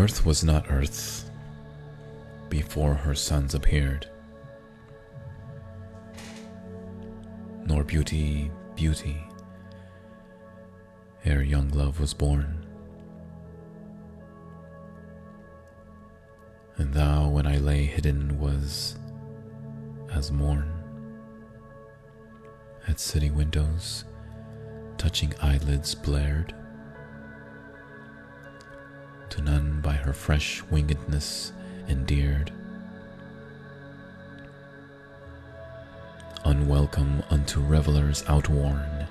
Earth was not earth before her sons appeared, nor beauty, beauty, ere young love was born. And thou, when I lay hidden, was as morn at city windows, touching eyelids blared none by her fresh wingedness endeared. Unwelcome unto revelers outworn,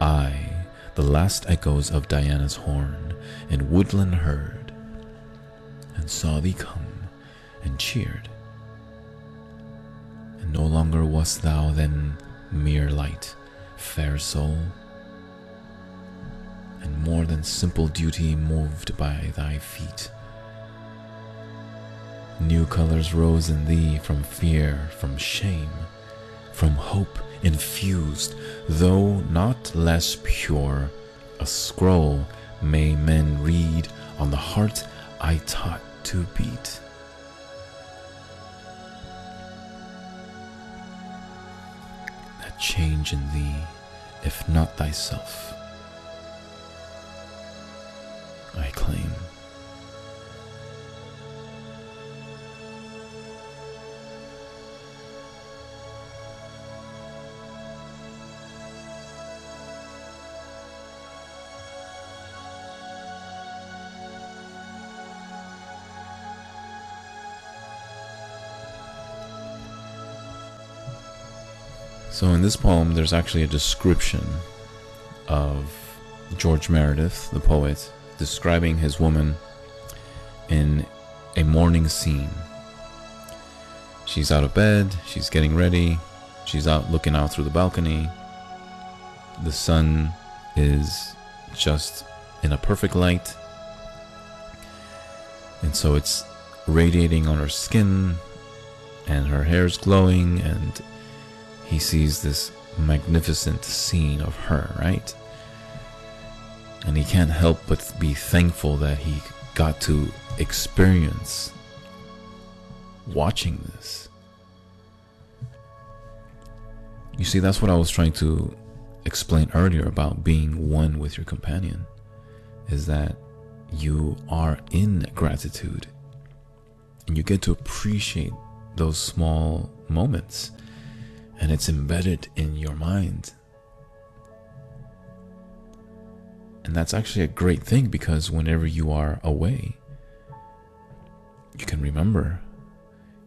I, the last echoes of Diana's horn, in woodland heard, and saw thee come, and cheered. And no longer wast thou then mere light, fair soul and more than simple duty moved by thy feet. New colors rose in thee from fear, from shame, from hope infused, though not less pure. A scroll may men read on the heart I taught to beat. That change in thee, if not thyself I claim. So, in this poem, there's actually a description of George Meredith, the poet, describing his woman in a morning scene. She's out of bed, she's getting ready, she's out looking out through the balcony. The sun is just in a perfect light. And so it's radiating on her skin, and her hair's glowing, and he sees this magnificent scene of her, right? And he can't help but be thankful that he got to experience watching this. You see, that's what I was trying to explain earlier about being one with your companion is that you are in gratitude. And you get to appreciate those small moments. And it's embedded in your mind And that's actually a great thing because whenever you are away, you can remember.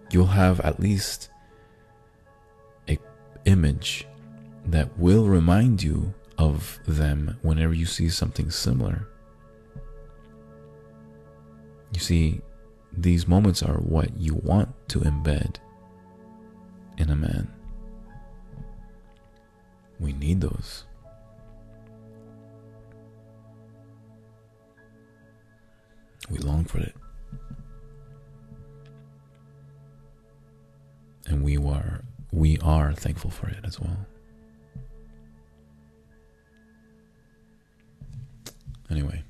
You'll have at least a image that will remind you of them whenever you see something similar. You see, these moments are what you want to embed in a man. We need those. We long for it. And we were we are thankful for it as well. Anyway,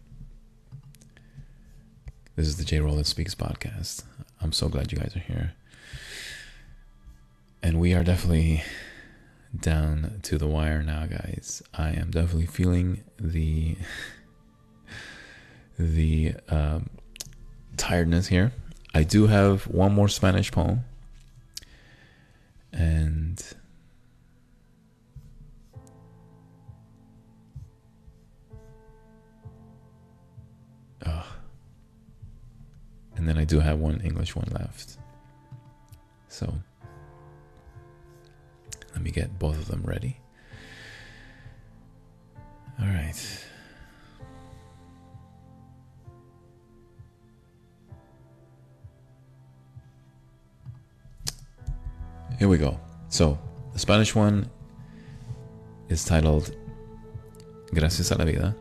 This is the Jay Roldan Speaks podcast. I'm so glad you guys are here. And we are definitely down to the wire now, guys. I am definitely feeling the the um, tiredness here. I do have one more Spanish poem, and and then I do have one English one left. So let me get both of them ready. All right. Here we go. So, the Spanish one is titled Gracias a la Vida.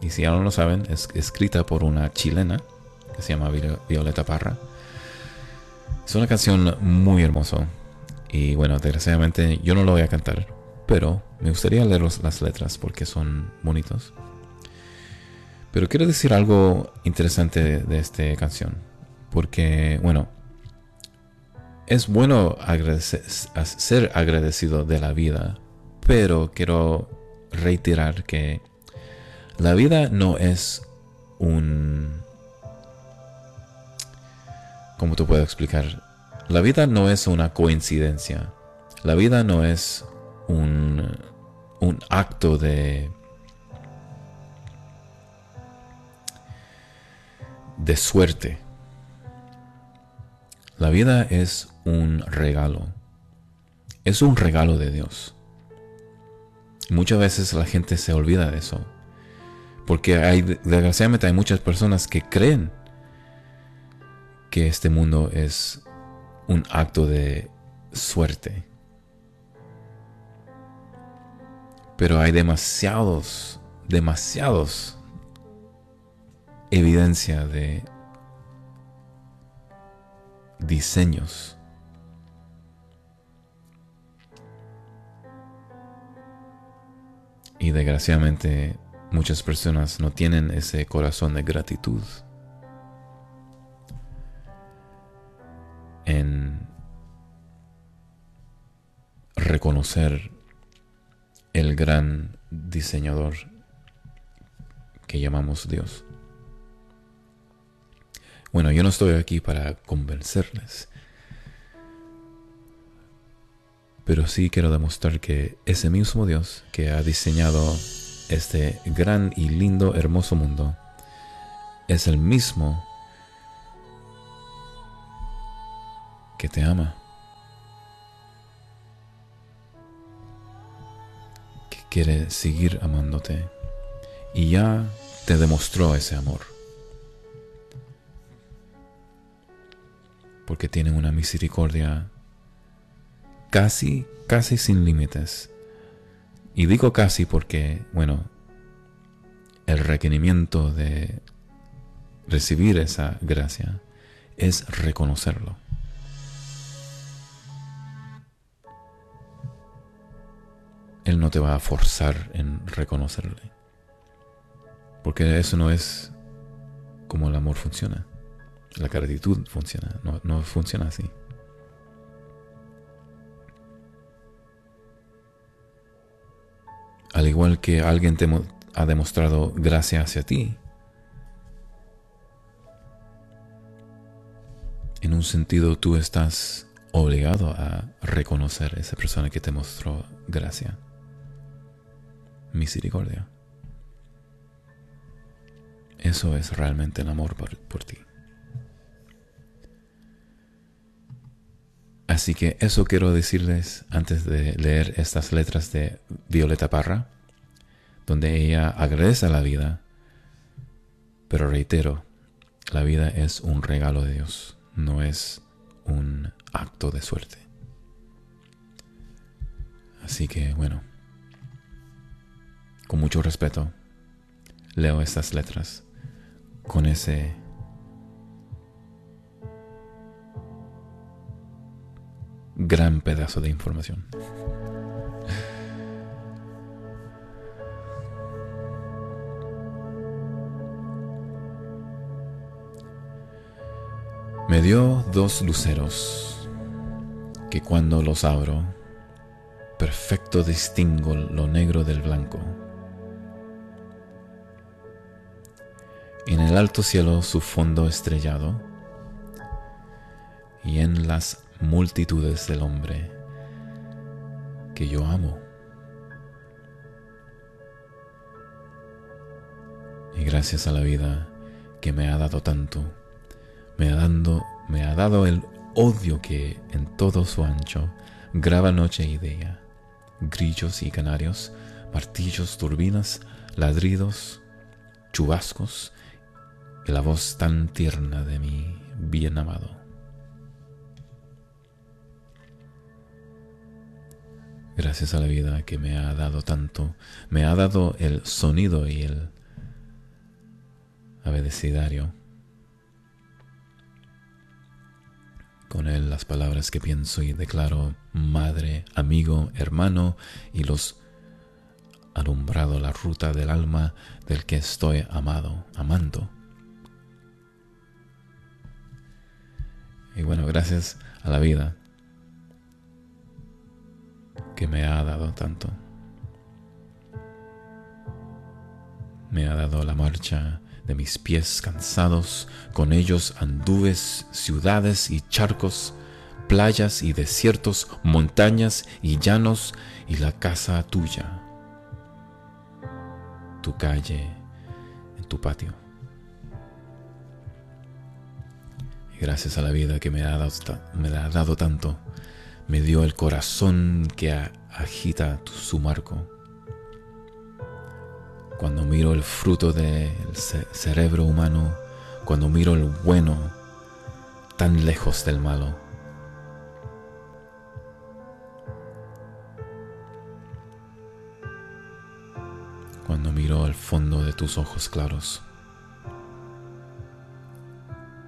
Y si ya no lo saben, es escrita por una chilena que se llama Violeta Parra. Es una canción muy hermosa. Y bueno, desgraciadamente yo no lo voy a cantar, pero me gustaría leer las letras porque son bonitos. Pero quiero decir algo interesante de esta canción. Porque, bueno, es bueno ser agradecido de la vida, pero quiero reiterar que la vida no es un... ¿Cómo te puedo explicar? La vida no es una coincidencia. La vida no es un, un acto de... de suerte. La vida es un regalo. Es un regalo de Dios. Muchas veces la gente se olvida de eso. Porque hay, desgraciadamente hay muchas personas que creen que este mundo es un acto de suerte. Pero hay demasiados, demasiados evidencia de diseños. Y desgraciadamente muchas personas no tienen ese corazón de gratitud en reconocer el gran diseñador que llamamos Dios. Bueno, yo no estoy aquí para convencerles, pero sí quiero demostrar que ese mismo Dios que ha diseñado este gran y lindo, hermoso mundo, es el mismo que te ama, que quiere seguir amándote y ya te demostró ese amor. Porque tienen una misericordia casi, casi sin límites. Y digo casi porque, bueno, el requerimiento de recibir esa gracia es reconocerlo. Él no te va a forzar en reconocerle. Porque eso no es como el amor funciona. La gratitud funciona, no, funciona así. Al igual que alguien te ha demostrado gracia hacia ti, en un sentido tú estás obligado a reconocer a esa persona que te mostró gracia, misericordia. Eso es realmente el amor por ti. Así que eso quiero decirles antes de leer estas letras de Violeta Parra, donde ella agradece a la vida, pero reitero, la vida es un regalo de Dios, no es un acto de suerte. Así que bueno, con mucho respeto, leo estas letras con ese gran pedazo de información. Me dio dos luceros que cuando los abro, perfecto distingo lo negro del blanco. En el alto cielo su fondo estrellado y en las multitudes del hombre que yo amo. Y gracias a la vida que me ha dado tanto, me ha, dando, me ha dado el odio que en todo su ancho graba noche y día, grillos y canarios, martillos, turbinas, ladridos, chubascos y la voz tan tierna de mi bien amado. Gracias a la vida que me ha dado tanto, me ha dado el sonido y el abecedario. Con él las palabras que pienso y declaro madre, amigo, hermano y los alumbrado la ruta del alma del que estoy amado, amando. Y bueno, gracias a la vida que me ha dado tanto. Me ha dado la marcha de mis pies cansados, con ellos andúes, ciudades y charcos, playas y desiertos, montañas y llanos y la casa tuya, tu calle, en tu patio. Y gracias a la vida que me ha dado, me ha dado tanto, me dio el corazón que agita su marco cuando miro el fruto del cerebro humano, cuando miro el bueno tan lejos del malo. Cuando miro al fondo de tus ojos claros.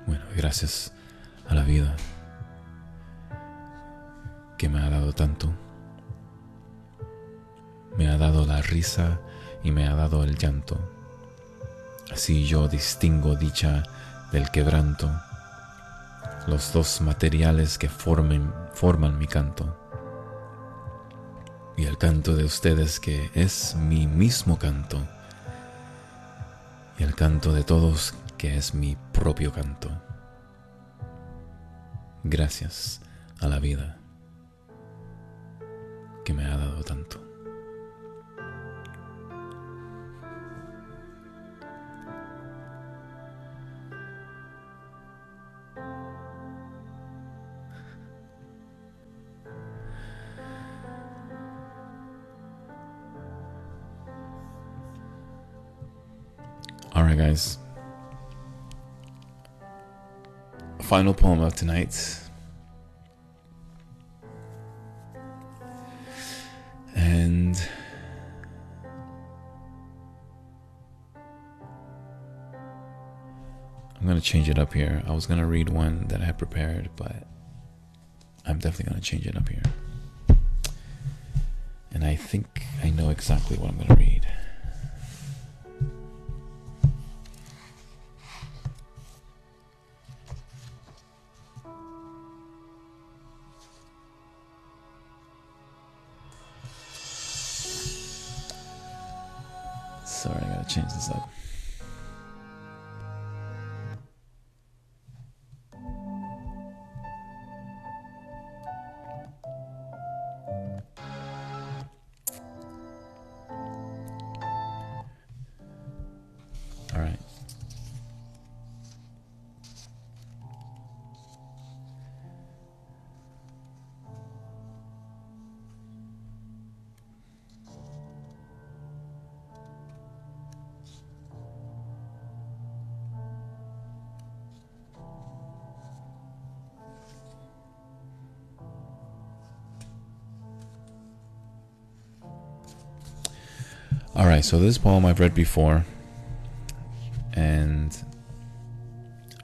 Bueno, gracias a la vida que me ha dado tanto. Me ha dado la risa y me ha dado el llanto. Así yo distingo dicha del quebranto, los dos materiales que formen, forman mi canto. Y el canto de ustedes que es mi mismo canto. Y el canto de todos que es mi propio canto. Gracias a la vida que me ha dado tanto. Alright, guys. Final poem of tonight. And I'm to change it up here. I was to read one that I had prepared, but I'm definitely to change it up here. And I think I know exactly what I'm to read. Sorry, I gotta change this up. All right, so this poem I've read before, and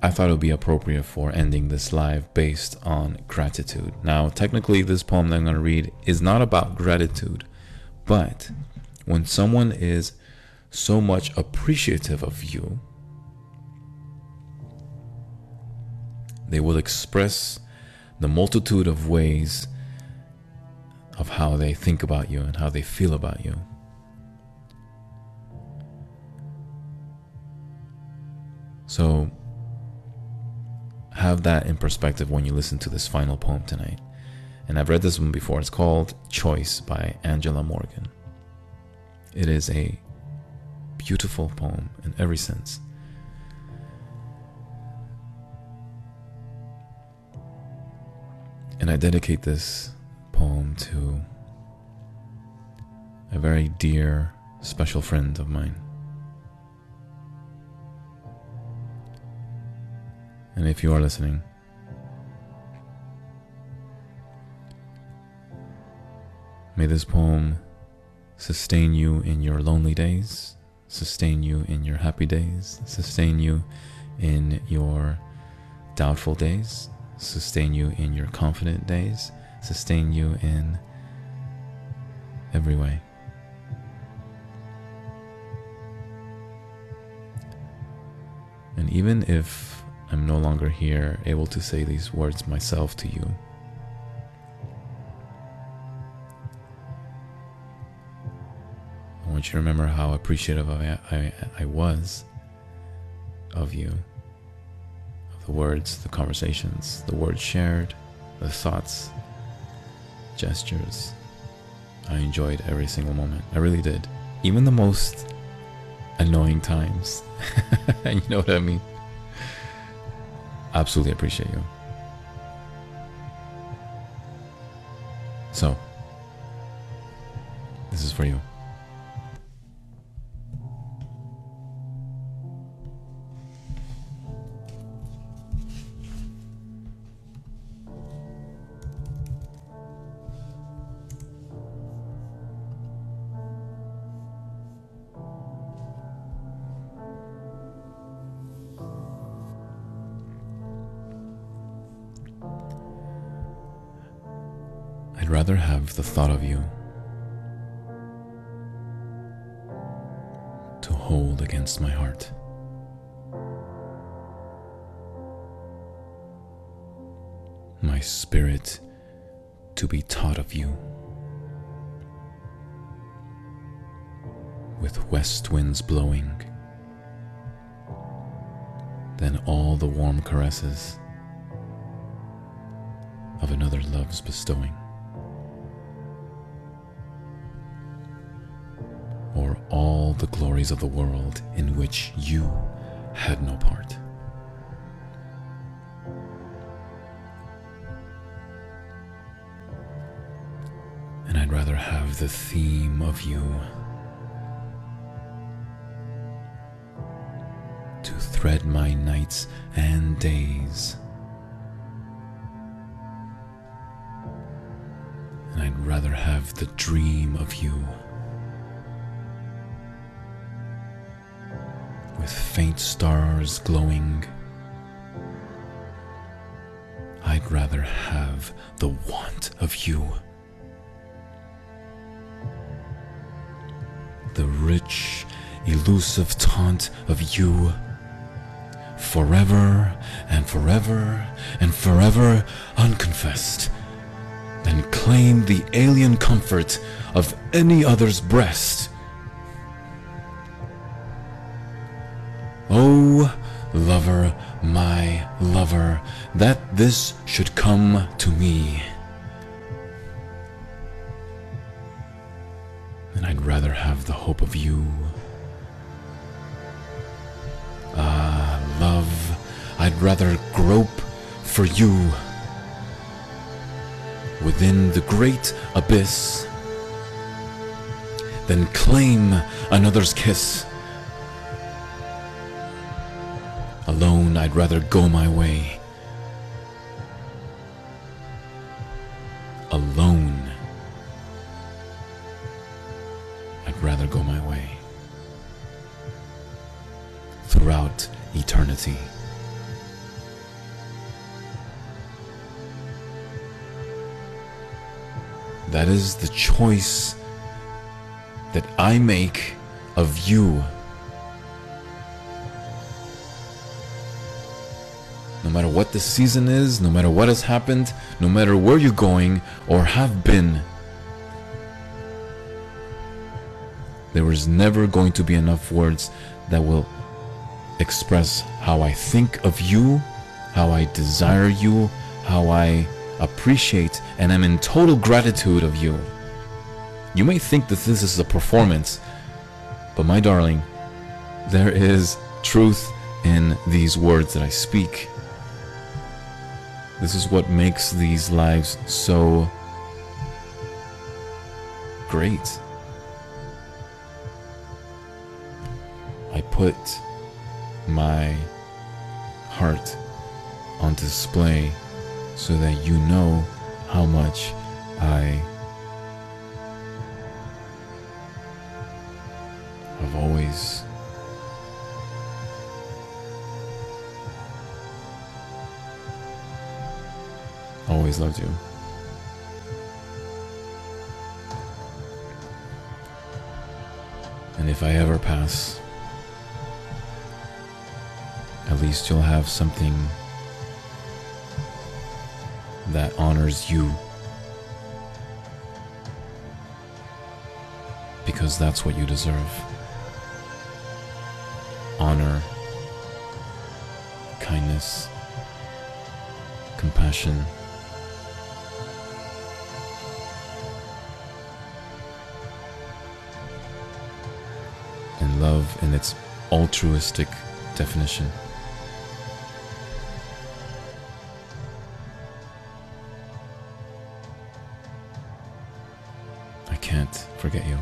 I thought it would be appropriate for ending this live based on gratitude. Now, technically, this poem that I'm going to read is not about gratitude, but when someone is so much appreciative of you, They will express the multitude of ways of how they think about you and how they feel about you. So, have that in perspective when you listen to this final poem tonight. And I've read this one before. It's called Choice by Angela Morgan. It is a beautiful poem in every sense. And I dedicate this poem to a very dear, special friend of mine. And if you are listening, may this poem sustain you in your lonely days, sustain you in your happy days, sustain you in your doubtful days, sustain you in your confident days, sustain you in every way. And even if I'm no longer here able to say these words myself to you. I want you to remember how appreciative I, I, I was of you, of the words, the conversations, the words shared, the thoughts, gestures. I enjoyed every single moment. I really did. Even the most annoying times. you know what I mean? Absolutely appreciate you. So, this is for you. Caresses of another love's bestowing. or all the glories of the world in which you had no part. And I'd rather have the theme of you to thread my nights and days. And I'd rather have the dream of you. with faint stars glowing. I'd rather have the want of you. The rich, elusive taunt of you. Forever and forever and forever unconfessed. Then claim the alien comfort of any other's breast Oh, lover, my lover, that this should come to me. And I'd rather have the hope of you. I'd rather grope for you within the great abyss than claim another's kiss. Alone, I'd rather go my way. Alone, of you No matter what the season is, no matter what has happened, no matter where you're going or have been, there is never going to be enough words that will express how I think of you, how I desire you, how I appreciate and am in total gratitude of you. You may think that this is a performance, but my darling, there is truth in these words that I speak. This is what makes these lives so great. I put my heart on display so that you know how much I always loved you. And if I ever pass, at least you'll have something that honors you. Because that's what you deserve compassion. And love in its altruistic definition. I can't forget you.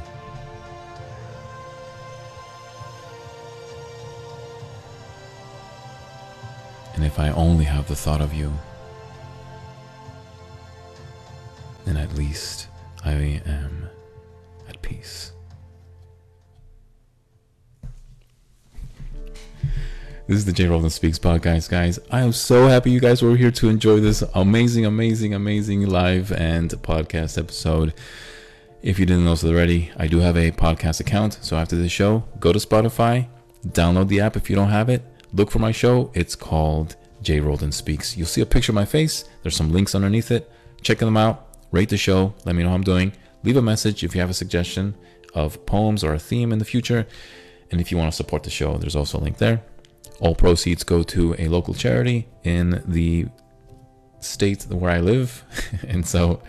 And if I only have the thought of you, least I am at peace. This is the J Roldan Speaks podcast, guys. I am so happy you guys were here to enjoy this amazing, amazing, amazing live and podcast episode. If you didn't know so already, I do have a podcast account. So after this show, go to Spotify, download the app if you don't have it, look for my show. It's called J Roldan Speaks. You'll see a picture of my face. There's some links underneath it. Check them out. Rate the show. Let me know how I'm doing. Leave a message if you have a suggestion of poems or a theme in the future. And if you want to support the show, there's also a link there. All proceeds go to a local charity in the state where I live. and so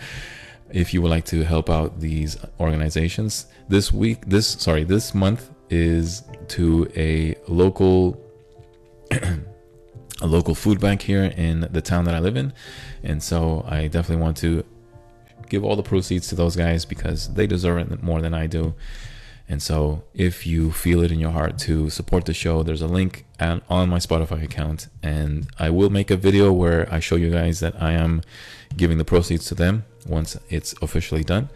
if you would like to help out these organizations, this week, this, sorry, this month is to a local a local food bank here in the town that I live in. And so I definitely want to give all the proceeds to those guys because they deserve it more than I do. And so if you feel it in your heart to support the show, there's a link at, on my Spotify account. And I will make a video where I show you guys that I am giving the proceeds to them once it's officially done.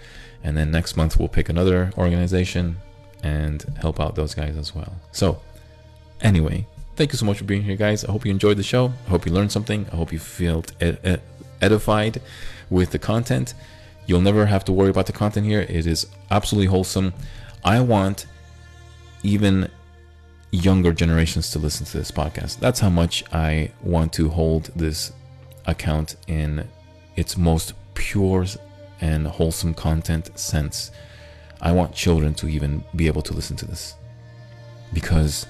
And then next month we'll pick another organization and help out those guys as well. So anyway, thank you so much for being here, guys. I hope you enjoyed the show. I hope you learned something. I hope you felt ed- edified with the content. You'll never have to worry about the content here. It is absolutely wholesome. I want even younger generations to listen to this podcast. That's how much I want to hold this account in its most pure and wholesome content sense. I want children to even be able to listen to this because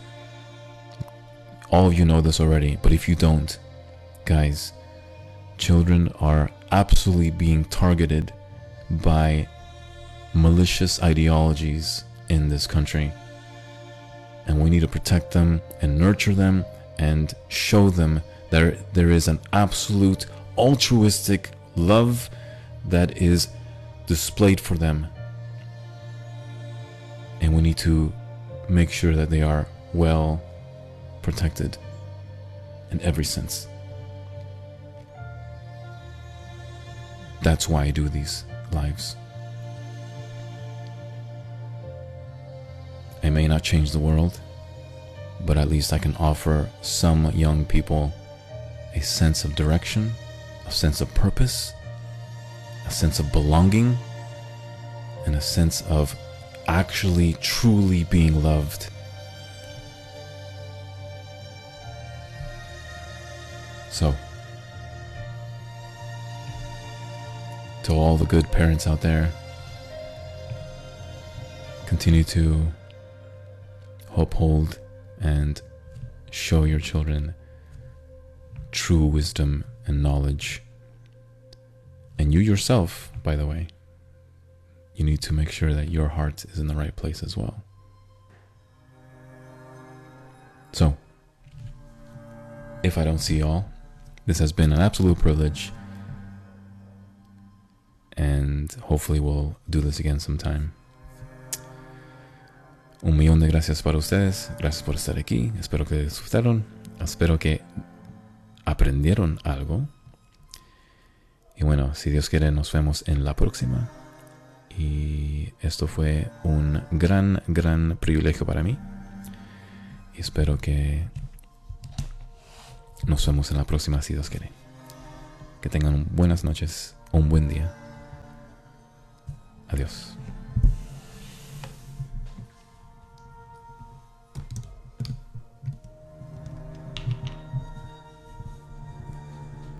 all of you know this already, but if you don't, guys, children are absolutely being targeted by malicious ideologies in this country. And we need to protect them and nurture them and show them that there is an absolute altruistic love that is displayed for them. And we need to make sure that they are well protected in every sense. That's why I do these lives. I may not change the world, but at least I can offer some young people a sense of direction, a sense of purpose, a sense of belonging, and a sense of actually truly being loved So, to all the good parents out there, continue to uphold and show your children true wisdom and knowledge. And you yourself, by the way, you need to make sure that your heart is in the right place as well. So, if I don't see y'all, this has been an absolute privilege. And hopefully we'll do this again sometime. Un millón de gracias para ustedes. Gracias por estar aquí. Espero que disfrutaron. Espero que aprendieron algo. Y bueno, si Dios quiere, nos vemos en la próxima. Y esto fue un gran, gran privilegio para mí. Y espero que nos vemos en la próxima, si Dios quiere. Que tengan buenas noches un buen día. Adiós.